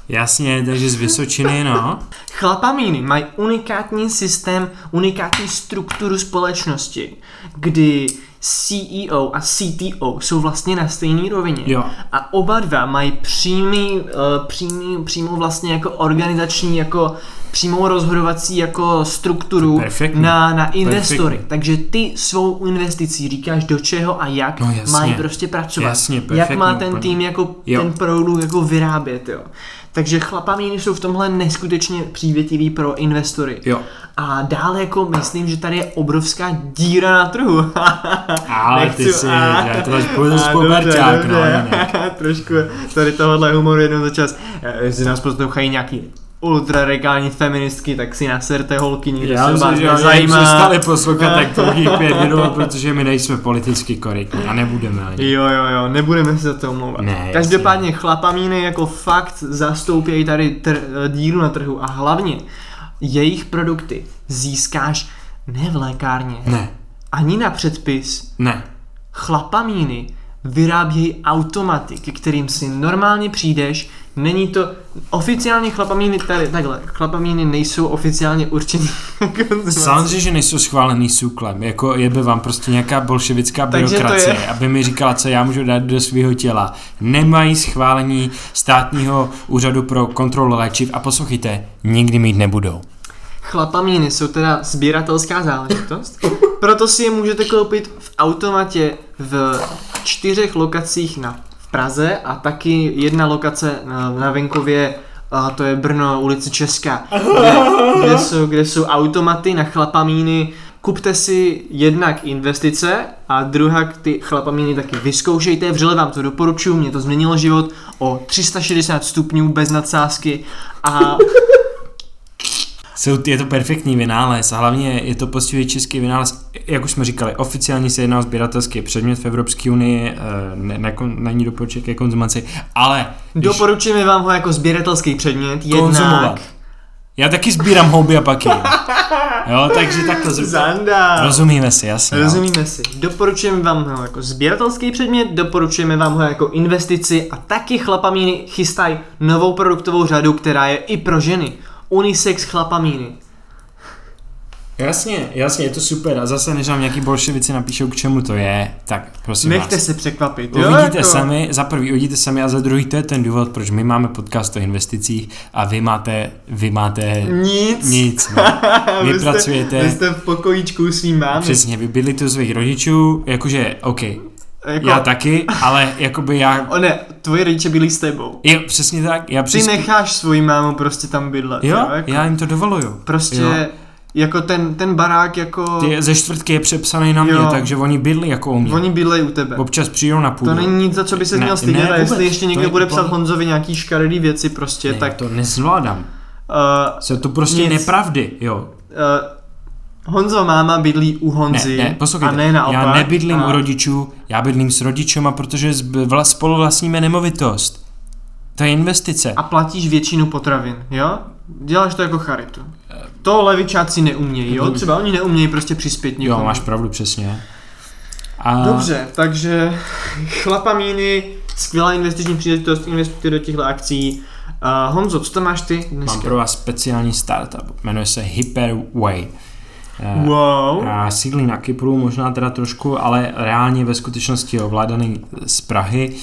Speaker 2: Jasně, takže z Vysočiny, no.
Speaker 1: Chlapamíny mají unikátní systém, unikátní strukturu společnosti, kdy CEO a CTO jsou vlastně na stejné rovině.
Speaker 2: Jo.
Speaker 1: A oba dva mají přímý, uh, přímý, přímou vlastně jako organizační, jako přímou rozhodovací jako strukturu na, na investory. Takže ty svou investicí říkáš do čeho a jak no, mají prostě pracovat.
Speaker 2: Jasně,
Speaker 1: jak má ten tým jako jo. ten produkt jako vyrábět, jo. Takže chlapamíny jsou v tomhle neskutečně přívětivý pro investory.
Speaker 2: Jo.
Speaker 1: A dále jako myslím, že tady je obrovská díra na trhu.
Speaker 2: Ale Nechci, ty si, a, já to máš z no.
Speaker 1: Trošku tady tohohle humoru jednou za čas. Jestli nás poslouchají nějaký ultraregální feministky, tak si naserte holky, nikdo
Speaker 2: Já
Speaker 1: se
Speaker 2: vás že nezajímá. přestali poslouchat tak pouhých pět minut, protože my nejsme politicky korektní a nebudeme ani.
Speaker 1: Jo, jo, jo, nebudeme se za to omlouvat.
Speaker 2: Ne,
Speaker 1: Každopádně chlapamíny jako fakt zastoupějí tady tr- díru na trhu a hlavně jejich produkty získáš ne v lékárně.
Speaker 2: Ne.
Speaker 1: Ani na předpis.
Speaker 2: Ne.
Speaker 1: Chlapamíny vyrábějí automaty, ke kterým si normálně přijdeš, Není to oficiálně chlapamíny tady, takhle, chlapamíny nejsou oficiálně určený
Speaker 2: Samozřejmě, že nejsou schválený SUKLem, jako je by vám prostě nějaká bolševická byrokracie, je... aby mi říkala, co já můžu dát do svého těla. Nemají schválení státního úřadu pro kontrolu léčiv a poslouchejte, nikdy mít nebudou.
Speaker 1: Chlapamíny jsou teda sběratelská záležitost, proto si je můžete koupit v automatě v čtyřech lokacích na Praze a taky jedna lokace na, na venkově a to je Brno, ulice Česká, kde, kde, jsou, kde jsou automaty na chlapamíny. Kupte si jednak investice a druhá ty chlapamíny taky vyzkoušejte, vřele vám to doporučuji, mě to změnilo život o 360 stupňů bez nadsázky a
Speaker 2: jsou, je to perfektní vynález a hlavně je to postivý český vynález. Jak už jsme říkali, oficiálně se jedná o sběratelský předmět v Evropské unii, eh, ne, ne, není doporučen ke konzumaci, ale...
Speaker 1: Doporučujeme vám ho jako sběratelský předmět, jednak... Konzumovat.
Speaker 2: Já taky sbírám houby a paky. Jo, takže takhle
Speaker 1: zruším. Zanda.
Speaker 2: Rozumíme si, jasně.
Speaker 1: Rozumíme jo. si. Doporučujeme vám ho jako sběratelský předmět, doporučujeme vám ho jako investici a taky chlapamíny chystají novou produktovou řadu, která je i pro ženy unisex chlapamíny.
Speaker 2: Jasně, jasně, je to super. A zase, než nám nějaký bolševici napíšou, k čemu to je, tak prosím
Speaker 1: Nechte
Speaker 2: vás.
Speaker 1: se překvapit.
Speaker 2: Jo, uvidíte jako... sami, za prvý uvidíte sami a za druhý to je ten důvod, proč my máme podcast o investicích a vy máte, vy máte
Speaker 1: nic.
Speaker 2: Nic. No. Vy, vy pracujete.
Speaker 1: Jste, vy jste v pokojíčku svým mámy.
Speaker 2: Přesně, vy bydlíte u svých rodičů, jakože, OK, jako... Já taky, ale jakoby já...
Speaker 1: O ne, tvoji rodiče byli s tebou.
Speaker 2: Jo, přesně tak. Já
Speaker 1: přes... Ty necháš svoji mámu prostě tam bydlet.
Speaker 2: Jo, jo jako... já jim to dovoluju.
Speaker 1: Prostě jo. jako ten, ten barák jako...
Speaker 2: Ty ze čtvrtky je přepsaný na mě, jo. takže oni bydlí jako u mě.
Speaker 1: Oni bydlí u tebe.
Speaker 2: Občas přijdou na půdu.
Speaker 1: To není nic, za co by se měl stydět, ne, jestli ještě někdo bude psat Honzovi nějaký škaredý věci prostě,
Speaker 2: ne,
Speaker 1: tak...
Speaker 2: to nezvládám. Uh, Jsou to prostě nic. nepravdy, jo. Uh,
Speaker 1: Honzo máma bydlí u Honzy ne, ne, a ne naopak.
Speaker 2: Já nebydlím a... u rodičů, já bydlím s rodičema, protože spolu vlastníme nemovitost. To je investice.
Speaker 1: A platíš většinu potravin, jo? Děláš to jako charitu. To levičáci neumějí, jo? Třeba oni neumějí prostě přispět nikomu.
Speaker 2: Jo, máš pravdu, přesně.
Speaker 1: A... Dobře, takže chlapamíny, skvělá investiční příležitost, investujte do těchto akcí. Uh, Honzo, co tam máš ty
Speaker 2: dneska? Mám pro vás speciální startup, jmenuje se Hyperway.
Speaker 1: Eh, wow.
Speaker 2: A sídlí na Kypru, možná teda trošku, ale reálně ve skutečnosti je ovládaný z Prahy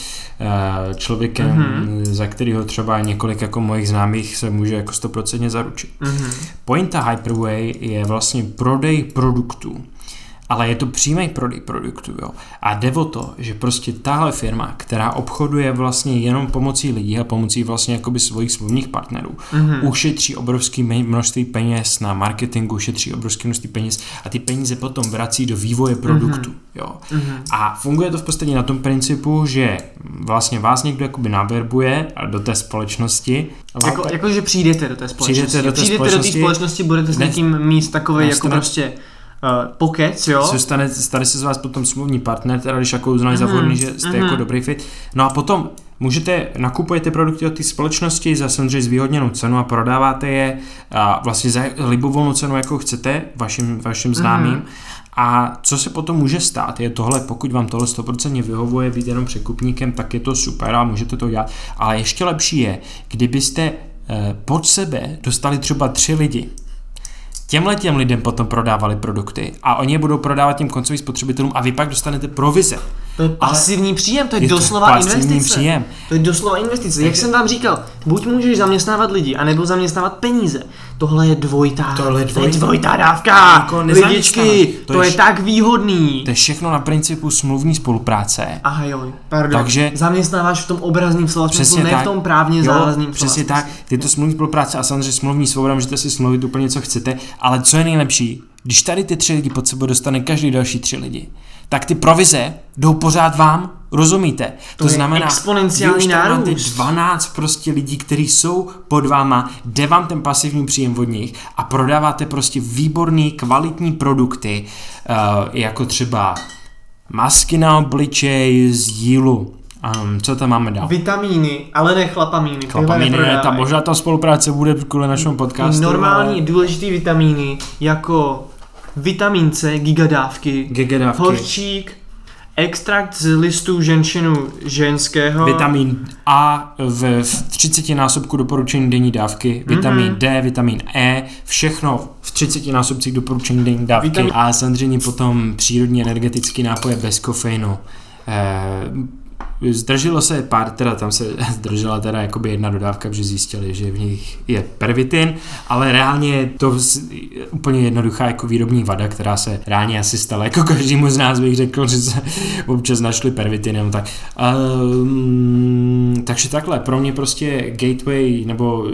Speaker 2: eh, člověkem, mm-hmm. za kterého třeba několik jako mojich známých se může jako stoprocentně zaručit. Mm-hmm. Pointa Hyperway je vlastně prodej produktů ale je to přímý prodej produktu. Jo. A jde o to, že prostě tahle firma, která obchoduje vlastně jenom pomocí lidí a pomocí vlastně jakoby svých smluvních partnerů, mm-hmm. ušetří obrovské množství peněz na marketingu, ušetří obrovské množství peněz a ty peníze potom vrací do vývoje produktu. Mm-hmm. Jo. Mm-hmm. A funguje to v podstatě na tom principu, že vlastně vás někdo jakoby naverbuje do té společnosti.
Speaker 1: Jako, jako, že přijdete do té společnosti.
Speaker 2: Přijdete do té
Speaker 1: přijdete
Speaker 2: společnosti,
Speaker 1: do té společnosti budete s někým mít takové jako prostě uh, pokec, jo.
Speaker 2: Co stane, stane se z vás potom smluvní partner, teda když jako uznají mm-hmm. za vhodný, že jste mm-hmm. jako mhm. dobrý fit. No a potom můžete, nakupujete produkty od té společnosti za samozřejmě zvýhodněnou cenu a prodáváte je a vlastně za libovolnou cenu, jako chcete, vašim, vašim známým. Mm-hmm. A co se potom může stát, je tohle, pokud vám tohle 100% vyhovuje být jenom překupníkem, tak je to super a můžete to dělat. Ale ještě lepší je, kdybyste eh, pod sebe dostali třeba tři lidi, těmhle těm lidem potom prodávali produkty a oni je budou prodávat těm koncovým spotřebitelům a vy pak dostanete provize.
Speaker 1: To je pasivní příjem, to je, je doslova to investice.
Speaker 2: Příjem.
Speaker 1: To je doslova investice. Jak jsem vám říkal, buď můžeš zaměstnávat lidi, anebo zaměstnávat peníze. Tohle je dvojitá, Tohle je dvojitá, to je dvojitá dávka. Jako Lidičky, to, to je, je tak výhodný.
Speaker 2: To je všechno na principu smluvní spolupráce.
Speaker 1: Aha jo, pardon. Takže zaměstnáváš v tom obrazném slova smyslu, ne tak, v tom právně závazným
Speaker 2: Přesně tak, tyto smluvní spolupráce a samozřejmě smluvní svoboda, můžete si smluvit úplně co chcete, ale co je nejlepší, když tady ty tři lidi pod sebou dostane každý další tři lidi, tak ty provize jdou pořád vám, rozumíte?
Speaker 1: To, to znamená, exponenciální nárůst. máte
Speaker 2: 12 prostě lidí, kteří jsou pod váma, jde vám ten pasivní příjem od nich a prodáváte prostě výborný, kvalitní produkty, uh, jako třeba masky na obličej z jílu, Um, co tam máme dál?
Speaker 1: Vitamíny, ale ne chlapamíny.
Speaker 2: Chlapamíny, ne, ta, možná ta spolupráce bude kvůli našemu podcastu.
Speaker 1: Normální, ale... důležitý vitamíny, jako vitamin C, gigadávky,
Speaker 2: gigadávky.
Speaker 1: horčík, extrakt z listů ženšinu ženského.
Speaker 2: Vitamin A v, v 30 násobku doporučení denní dávky, vitamin mm-hmm. D, vitamin E, všechno v 30 násobcích doporučení denní dávky vitamin... a samozřejmě potom přírodní energetický nápoje bez kofeinu. Eh, Zdrželo se pár, teda tam se zdržela teda jakoby jedna dodávka, že zjistili, že v nich je pervitin, ale reálně je to úplně jednoduchá jako výrobní vada, která se reálně asi stala, jako každému z nás bych řekl, že se občas našli pervitinem, tak um, takže takhle, pro mě prostě Gateway, nebo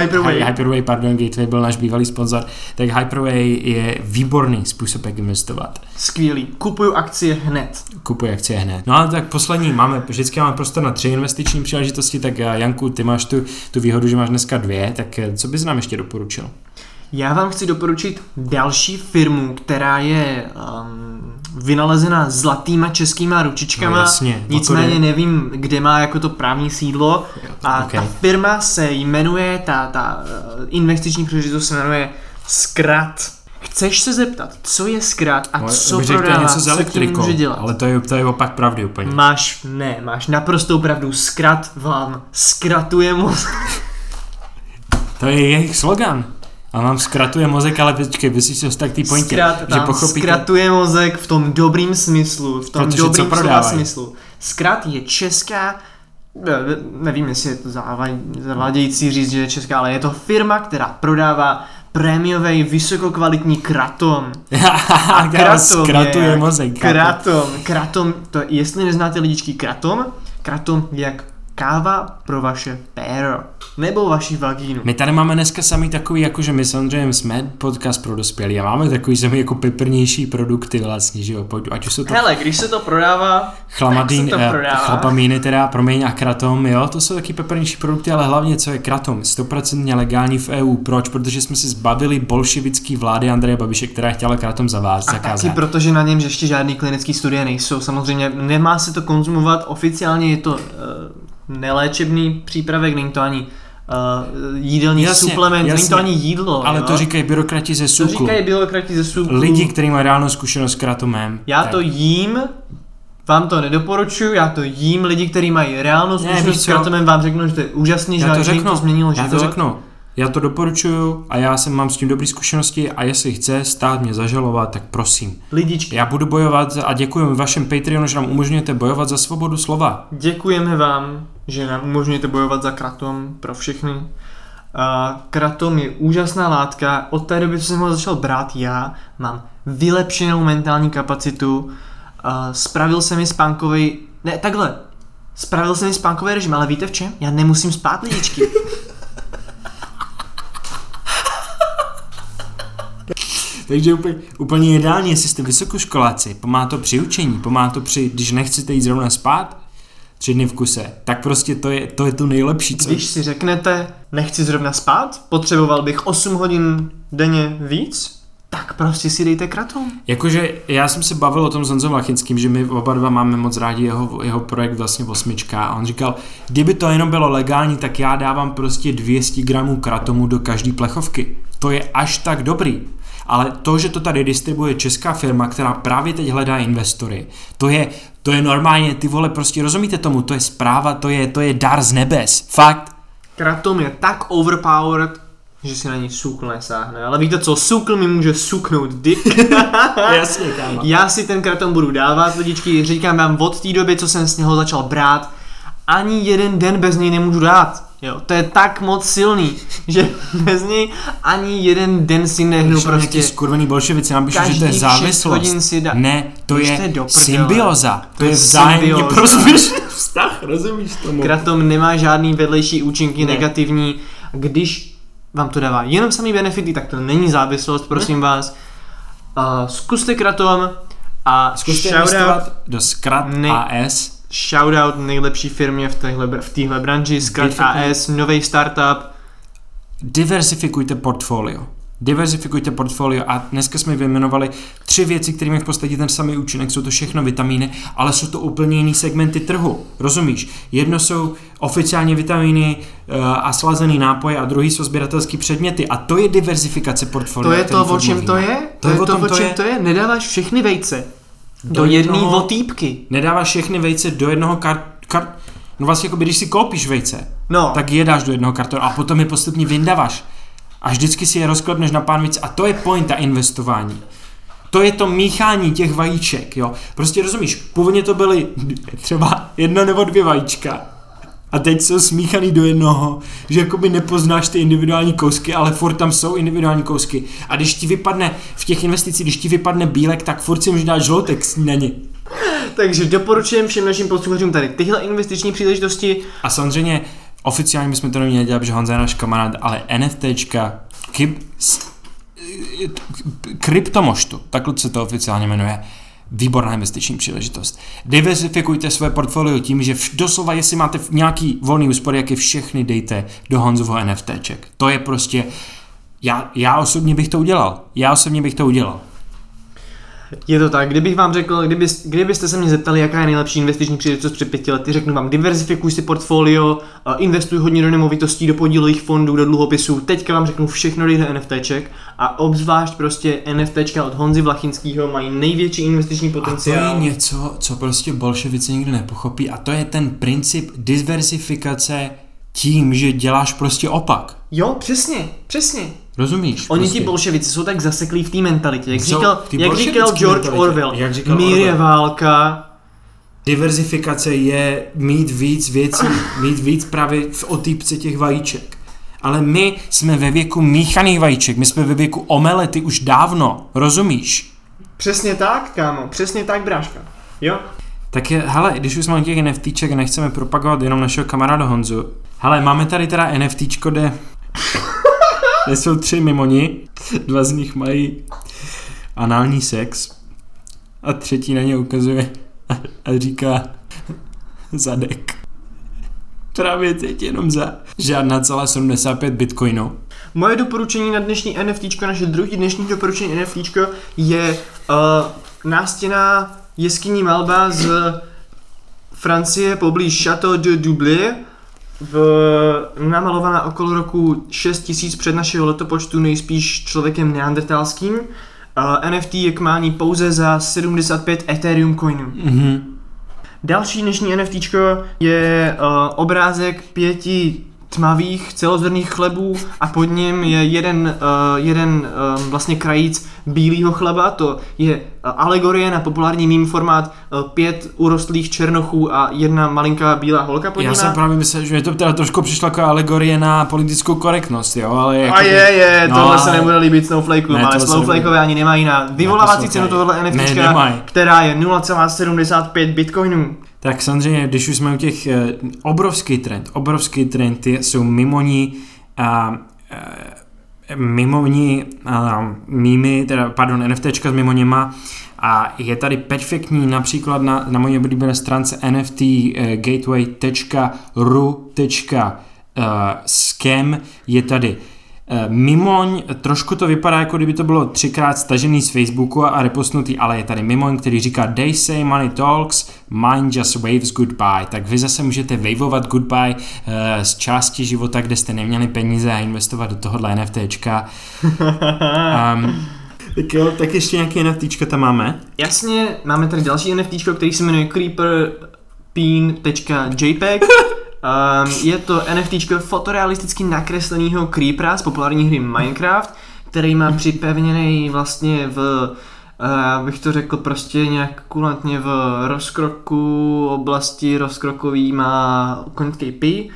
Speaker 1: Hyperway.
Speaker 2: Hyperway, pardon, Gateway byl náš bývalý sponzor, tak Hyperway je výborný způsob, jak investovat.
Speaker 1: Skvělý, kupuju akcie hned.
Speaker 2: Kupuju akcie hned. No a tak poslední, máme, vždycky máme prostor na tři investiční příležitosti, tak Janku, ty máš tu, tu výhodu, že máš dneska dvě, tak eh, co bys nám ještě doporučil?
Speaker 1: Já vám chci doporučit další firmu, která je um, vynalezena zlatýma českýma ručičkama. No
Speaker 2: jasně,
Speaker 1: nicméně nevím, kde má jako to právní sídlo. A okay. ta firma se jmenuje, ta, ta uh, investiční příležitost se jmenuje Skrat. Chceš se zeptat, co je skrat a co Bych prodává, něco s elektrikou, může dělat?
Speaker 2: Ale to je, to je opak pravdy úplně.
Speaker 1: Máš, ne, máš naprostou pravdu. Skrat vám skratuje mozek.
Speaker 2: to je jejich slogan. A vám zkratuje mozek, ale počkej, vy si tak ty pointě, Zkrat,
Speaker 1: že pochopíte... Zkratuje mozek v tom dobrým smyslu, v tom Protože dobrým slova smyslu. Skrat je česká, nevím, jestli je to zavádějící říct, že je česká, ale je to firma, která prodává prémiový, vysokokvalitní kratom.
Speaker 2: A kratom Kratuje je, mozek.
Speaker 1: Kratom. Kratom, to, jestli neznáte lidičky kratom, kratom je jak káva pro vaše péro nebo vaši vagínu.
Speaker 2: My tady máme dneska sami takový, jako že my samozřejmě jsme podcast pro dospělí a máme takový sami jako peprnější produkty vlastně, že jo, ať už jsou to...
Speaker 1: Hele, když se to prodává,
Speaker 2: Chlamadín, se to prodává. chlapamíny teda, promiň a kratom, jo, to jsou taky peprnější produkty, ale hlavně co je kratom, 100% legální v EU, proč? Protože jsme si zbavili bolševický vlády Andreje Babiše, která chtěla kratom zavázat,
Speaker 1: a zakázat. taky protože na něm ještě žádný klinický studie nejsou, samozřejmě nemá se to konzumovat, oficiálně je to uh, neléčebný přípravek, není to ani uh, jídelní jasně, suplement, jasně, není to ani jídlo.
Speaker 2: Ale jo? to říkají byrokrati ze SUKLu.
Speaker 1: To říkají byrokrati ze SUKLu.
Speaker 2: Lidi, kteří mají reálnou zkušenost s kratomem.
Speaker 1: Já tak. to jím, vám to nedoporučuju, já to jím, lidi, kteří mají reálnou zkušenost s kratomem, vám řeknu, že to je úžasný, že to, řeknu, to změnilo
Speaker 2: život. Já to řeknu. Já to doporučuju a já jsem mám s tím dobré zkušenosti a jestli chce stát mě zažalovat, tak prosím.
Speaker 1: Lidičky.
Speaker 2: Já budu bojovat a děkujeme vašem Patreonu, že nám umožňujete bojovat za svobodu slova.
Speaker 1: Děkujeme vám, že nám umožňujete bojovat za kratom pro všechny. Uh, kratom je úžasná látka, od té doby, co jsem ho začal brát já, mám vylepšenou mentální kapacitu, uh, spravil se mi spánkový, ne takhle, spravil se mi spánkový režim, ale víte v čem? Já nemusím spát lidičky.
Speaker 2: Takže úplně, úplně ideálně, jestli jste vysokoškoláci, pomá to při učení, pomá to při, když nechcete jít zrovna spát, tři dny v kuse, tak prostě to je to, je to nejlepší. Co...
Speaker 1: Když si řeknete, nechci zrovna spát, potřeboval bych 8 hodin denně víc, tak prostě si dejte kratom.
Speaker 2: Jakože já jsem se bavil o tom s Honzou Lachinským, že my oba dva máme moc rádi jeho, jeho projekt vlastně osmička a on říkal, kdyby to jenom bylo legální, tak já dávám prostě 200 gramů kratomu do každé plechovky. To je až tak dobrý ale to, že to tady distribuje česká firma, která právě teď hledá investory, to je, to je normálně, ty vole, prostě rozumíte tomu, to je zpráva, to je, to je dar z nebes, fakt.
Speaker 1: Kratom je tak overpowered, že si na ní sukl nesáhne. Ale víte co, sukl mi může suknout dick.
Speaker 2: Jasně, kámo.
Speaker 1: Já si ten kratom budu dávat, lidičky, říkám vám od té doby, co jsem z něho začal brát, ani jeden den bez něj nemůžu dát. Jo, to je tak moc silný, že bez něj ani jeden den si nehnu prostě.
Speaker 2: skurvený bolševici nám píšu, že to je závislost.
Speaker 1: Si da...
Speaker 2: Ne, to je symbioza. To, to je vzájemně prospěšný vztah, rozumíš tomu?
Speaker 1: Kratom nemá žádný vedlejší účinky ne. negativní. Když vám to dává jenom samý benefity, tak to není závislost, prosím ne. vás. Uh, zkuste kratom a
Speaker 2: zkuste investovat do Skrat ne. AS
Speaker 1: shoutout nejlepší firmě v téhle, v téhle branži, Skrat AS, nový startup.
Speaker 2: Diversifikujte portfolio. Diversifikujte portfolio a dneska jsme vyjmenovali tři věci, které mají v podstatě ten samý účinek, jsou to všechno vitamíny, ale jsou to úplně jiný segmenty trhu, rozumíš? Jedno jsou oficiálně vitamíny uh, a slazený nápoje a druhý jsou sběratelské předměty a to je diversifikace portfolia.
Speaker 1: To je to, o čem to je? To, to je, to, o čem to je? Nedáváš všechny vejce do, do jedné votýpky.
Speaker 2: Nedáváš všechny vejce do jednoho kart, kart no vlastně jako když si koupíš vejce,
Speaker 1: no.
Speaker 2: tak je dáš do jednoho kartonu a potom je postupně vyndavaš. A vždycky si je rozklepneš na pánvici a to je pointa investování. to je to míchání těch vajíček, jo. Prostě rozumíš, původně to byly třeba jedno nebo dvě vajíčka, a teď jsou smíchaný do jednoho, že jakoby nepoznáš ty individuální kousky, ale furt tam jsou individuální kousky. A když ti vypadne v těch investicích, když ti vypadne bílek, tak furt si můžeš dát žloutek snídaně.
Speaker 1: Takže doporučujem všem našim posluchačům tady tyhle investiční příležitosti.
Speaker 2: A samozřejmě oficiálně bychom to neměli dělat, že Honza je náš kamarád, ale NFTčka, kip, kryptomoštu, takhle se to oficiálně jmenuje, výborná investiční příležitost. Diversifikujte své portfolio tím, že doslova, jestli máte nějaký volný úspory, jak je všechny dejte do Honzovo NFTček. To je prostě, já, já osobně bych to udělal. Já osobně bych to udělal.
Speaker 1: Je to tak, kdybych vám řekl, kdyby, kdybyste se mě zeptali, jaká je nejlepší investiční příležitost před pěti lety, řeknu vám, diversifikuj si portfolio, investuj hodně do nemovitostí, do podílových fondů, do dluhopisů, teďka vám řeknu všechno do NFTček a obzvlášť prostě NFTčka od Honzy Vlachinského mají největší investiční potenciál.
Speaker 2: A to je něco, co prostě bolševice nikdo nepochopí a to je ten princip diversifikace tím, že děláš prostě opak.
Speaker 1: Jo, přesně, přesně.
Speaker 2: Rozumíš?
Speaker 1: Oni prostě. ti bolševici jsou tak zaseklí v té mentalitě. Jak, říkal, jak říkal George mentalitě. Orwell, jak říkal mír Orwell. je válka.
Speaker 2: Diverzifikace je mít víc věcí, mít víc právě v otýpce těch vajíček. Ale my jsme ve věku míchaných vajíček, my jsme ve věku omelety už dávno, rozumíš?
Speaker 1: Přesně tak, kámo, přesně tak, bráška. Jo?
Speaker 2: Tak je, hele, když už jsme o těch NFTček nechceme propagovat jenom našeho kamaráda Honzu. Hele, máme tady teda NFTčko, kde jsou tři mimoni, dva z nich mají anální sex a třetí na ně ukazuje a, a říká zadek. Právě teď jenom za žádná celá 75 bitcoinů.
Speaker 1: Moje doporučení na dnešní NFT, naše druhý dnešní doporučení NFT je uh, nástěná jeskyní malba z Francie poblíž Chateau de Doublé v, namalovaná okolo roku 6000 před našeho letopočtu nejspíš člověkem neandertalským. Uh, NFT je k mání pouze za 75 Ethereum coinů. Mm-hmm. Další dnešní NFT je uh, obrázek pěti tmavých celozrných chlebů a pod ním je jeden, uh, jeden uh, vlastně krajíc bílého chleba, to je uh, alegorie na populární mým formát uh, pět urostlých černochů a jedna malinká bílá holka pod
Speaker 2: Já jsem právě myslel, že mi to teda trošku přišlo jako alegorie na politickou korektnost, jo, ale jako...
Speaker 1: A je, je, no, tohle ale... se nebude líbit Snowflakeům, ale Snowflakeové ani nemají na vyvolávací cenu tohle NFT, která je 0,75 bitcoinů.
Speaker 2: Tak samozřejmě, když už jsme u těch eh, obrovský trend, obrovský trend jsou mimoní a eh, mimoní a, mými, teda, pardon, NFTčka s mimoněma a je tady perfektní například na, na mojí oblíbené stránce nftgateway.ru.scam je tady Eh, Mimoň, trošku to vypadá, jako kdyby to bylo třikrát stažený z Facebooku a repostnutý, ale je tady Mimoň, který říká They say money talks, mine just waves goodbye. Tak vy zase můžete waveovat goodbye uh, z části života, kde jste neměli peníze a investovat do tohohle NFTčka. um, tak jo, tak ještě nějaký NFTčka tam máme?
Speaker 1: Jasně, máme tady další NFTčko, který se jmenuje creeperpeen.jpg Um, je to NFT fotorealisticky nakresleného creepera z populární hry Minecraft, který má připevněný vlastně v uh, bych to řekl prostě nějak kulantně v rozkroku oblasti rozkrokový má koňský pi.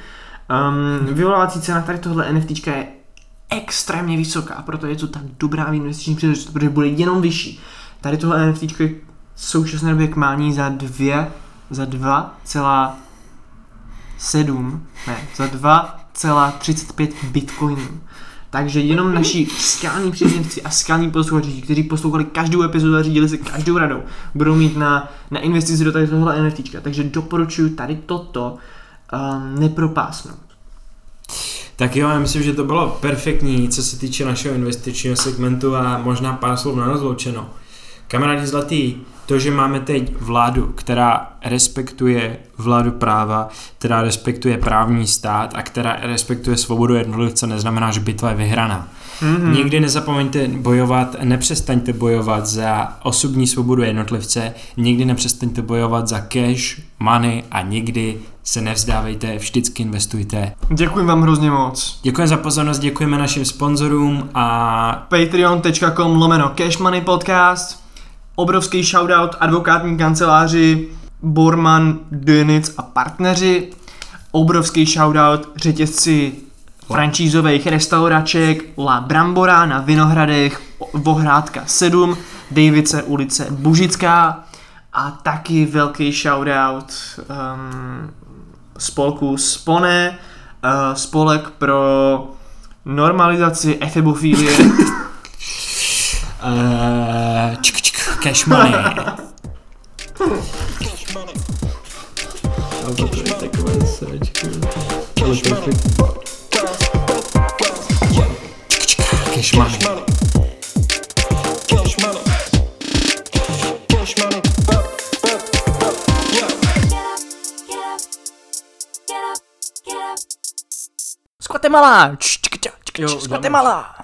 Speaker 1: Um, vyvolávací cena tady tohle NFT je extrémně vysoká, proto je to tak dobrá investiční příležitost, protože bude jenom vyšší. Tady tohle NFT je současné době k mání za dvě, za 7, ne, za 2,35 bitcoinů. Takže jenom naši skální příznivci a skální posluchači, kteří poslouchali každou epizodu a řídili se každou radou, budou mít na, na investici do tady tohle NFT. Takže doporučuji tady toto um, nepropásnout.
Speaker 2: Tak jo, já myslím, že to bylo perfektní, co se týče našeho investičního segmentu a možná pár slov na rozloučeno. Kamarádi zlatý, to, že máme teď vládu, která respektuje vládu práva, která respektuje právní stát a která respektuje svobodu jednotlivce, neznamená, že bitva je vyhraná. Mm-hmm. Nikdy nezapomeňte bojovat, nepřestaňte bojovat za osobní svobodu jednotlivce, nikdy nepřestaňte bojovat za cash, money a nikdy se nevzdávejte, vždycky investujte.
Speaker 1: Děkuji vám hrozně moc.
Speaker 2: Děkujeme za pozornost, děkujeme našim sponzorům a
Speaker 1: patreon.com lomeno Cash Money Podcast Obrovský shoutout advokátní kanceláři Borman, Dönitz a partneři. Obrovský shoutout řetězci franšízových restauraček La Brambora na Vinohradech, Vohrádka 7, Davice ulice Bužická a taky velký shoutout um, spolku Spone, uh, spolek pro normalizaci efebofilie. uh,
Speaker 2: čik, Cash Money. Eu vou aproveitar que vai ser de que ela tem feito. Cash Money. Cash Money.
Speaker 1: Cash Money. Esquatemala! Esquatemala!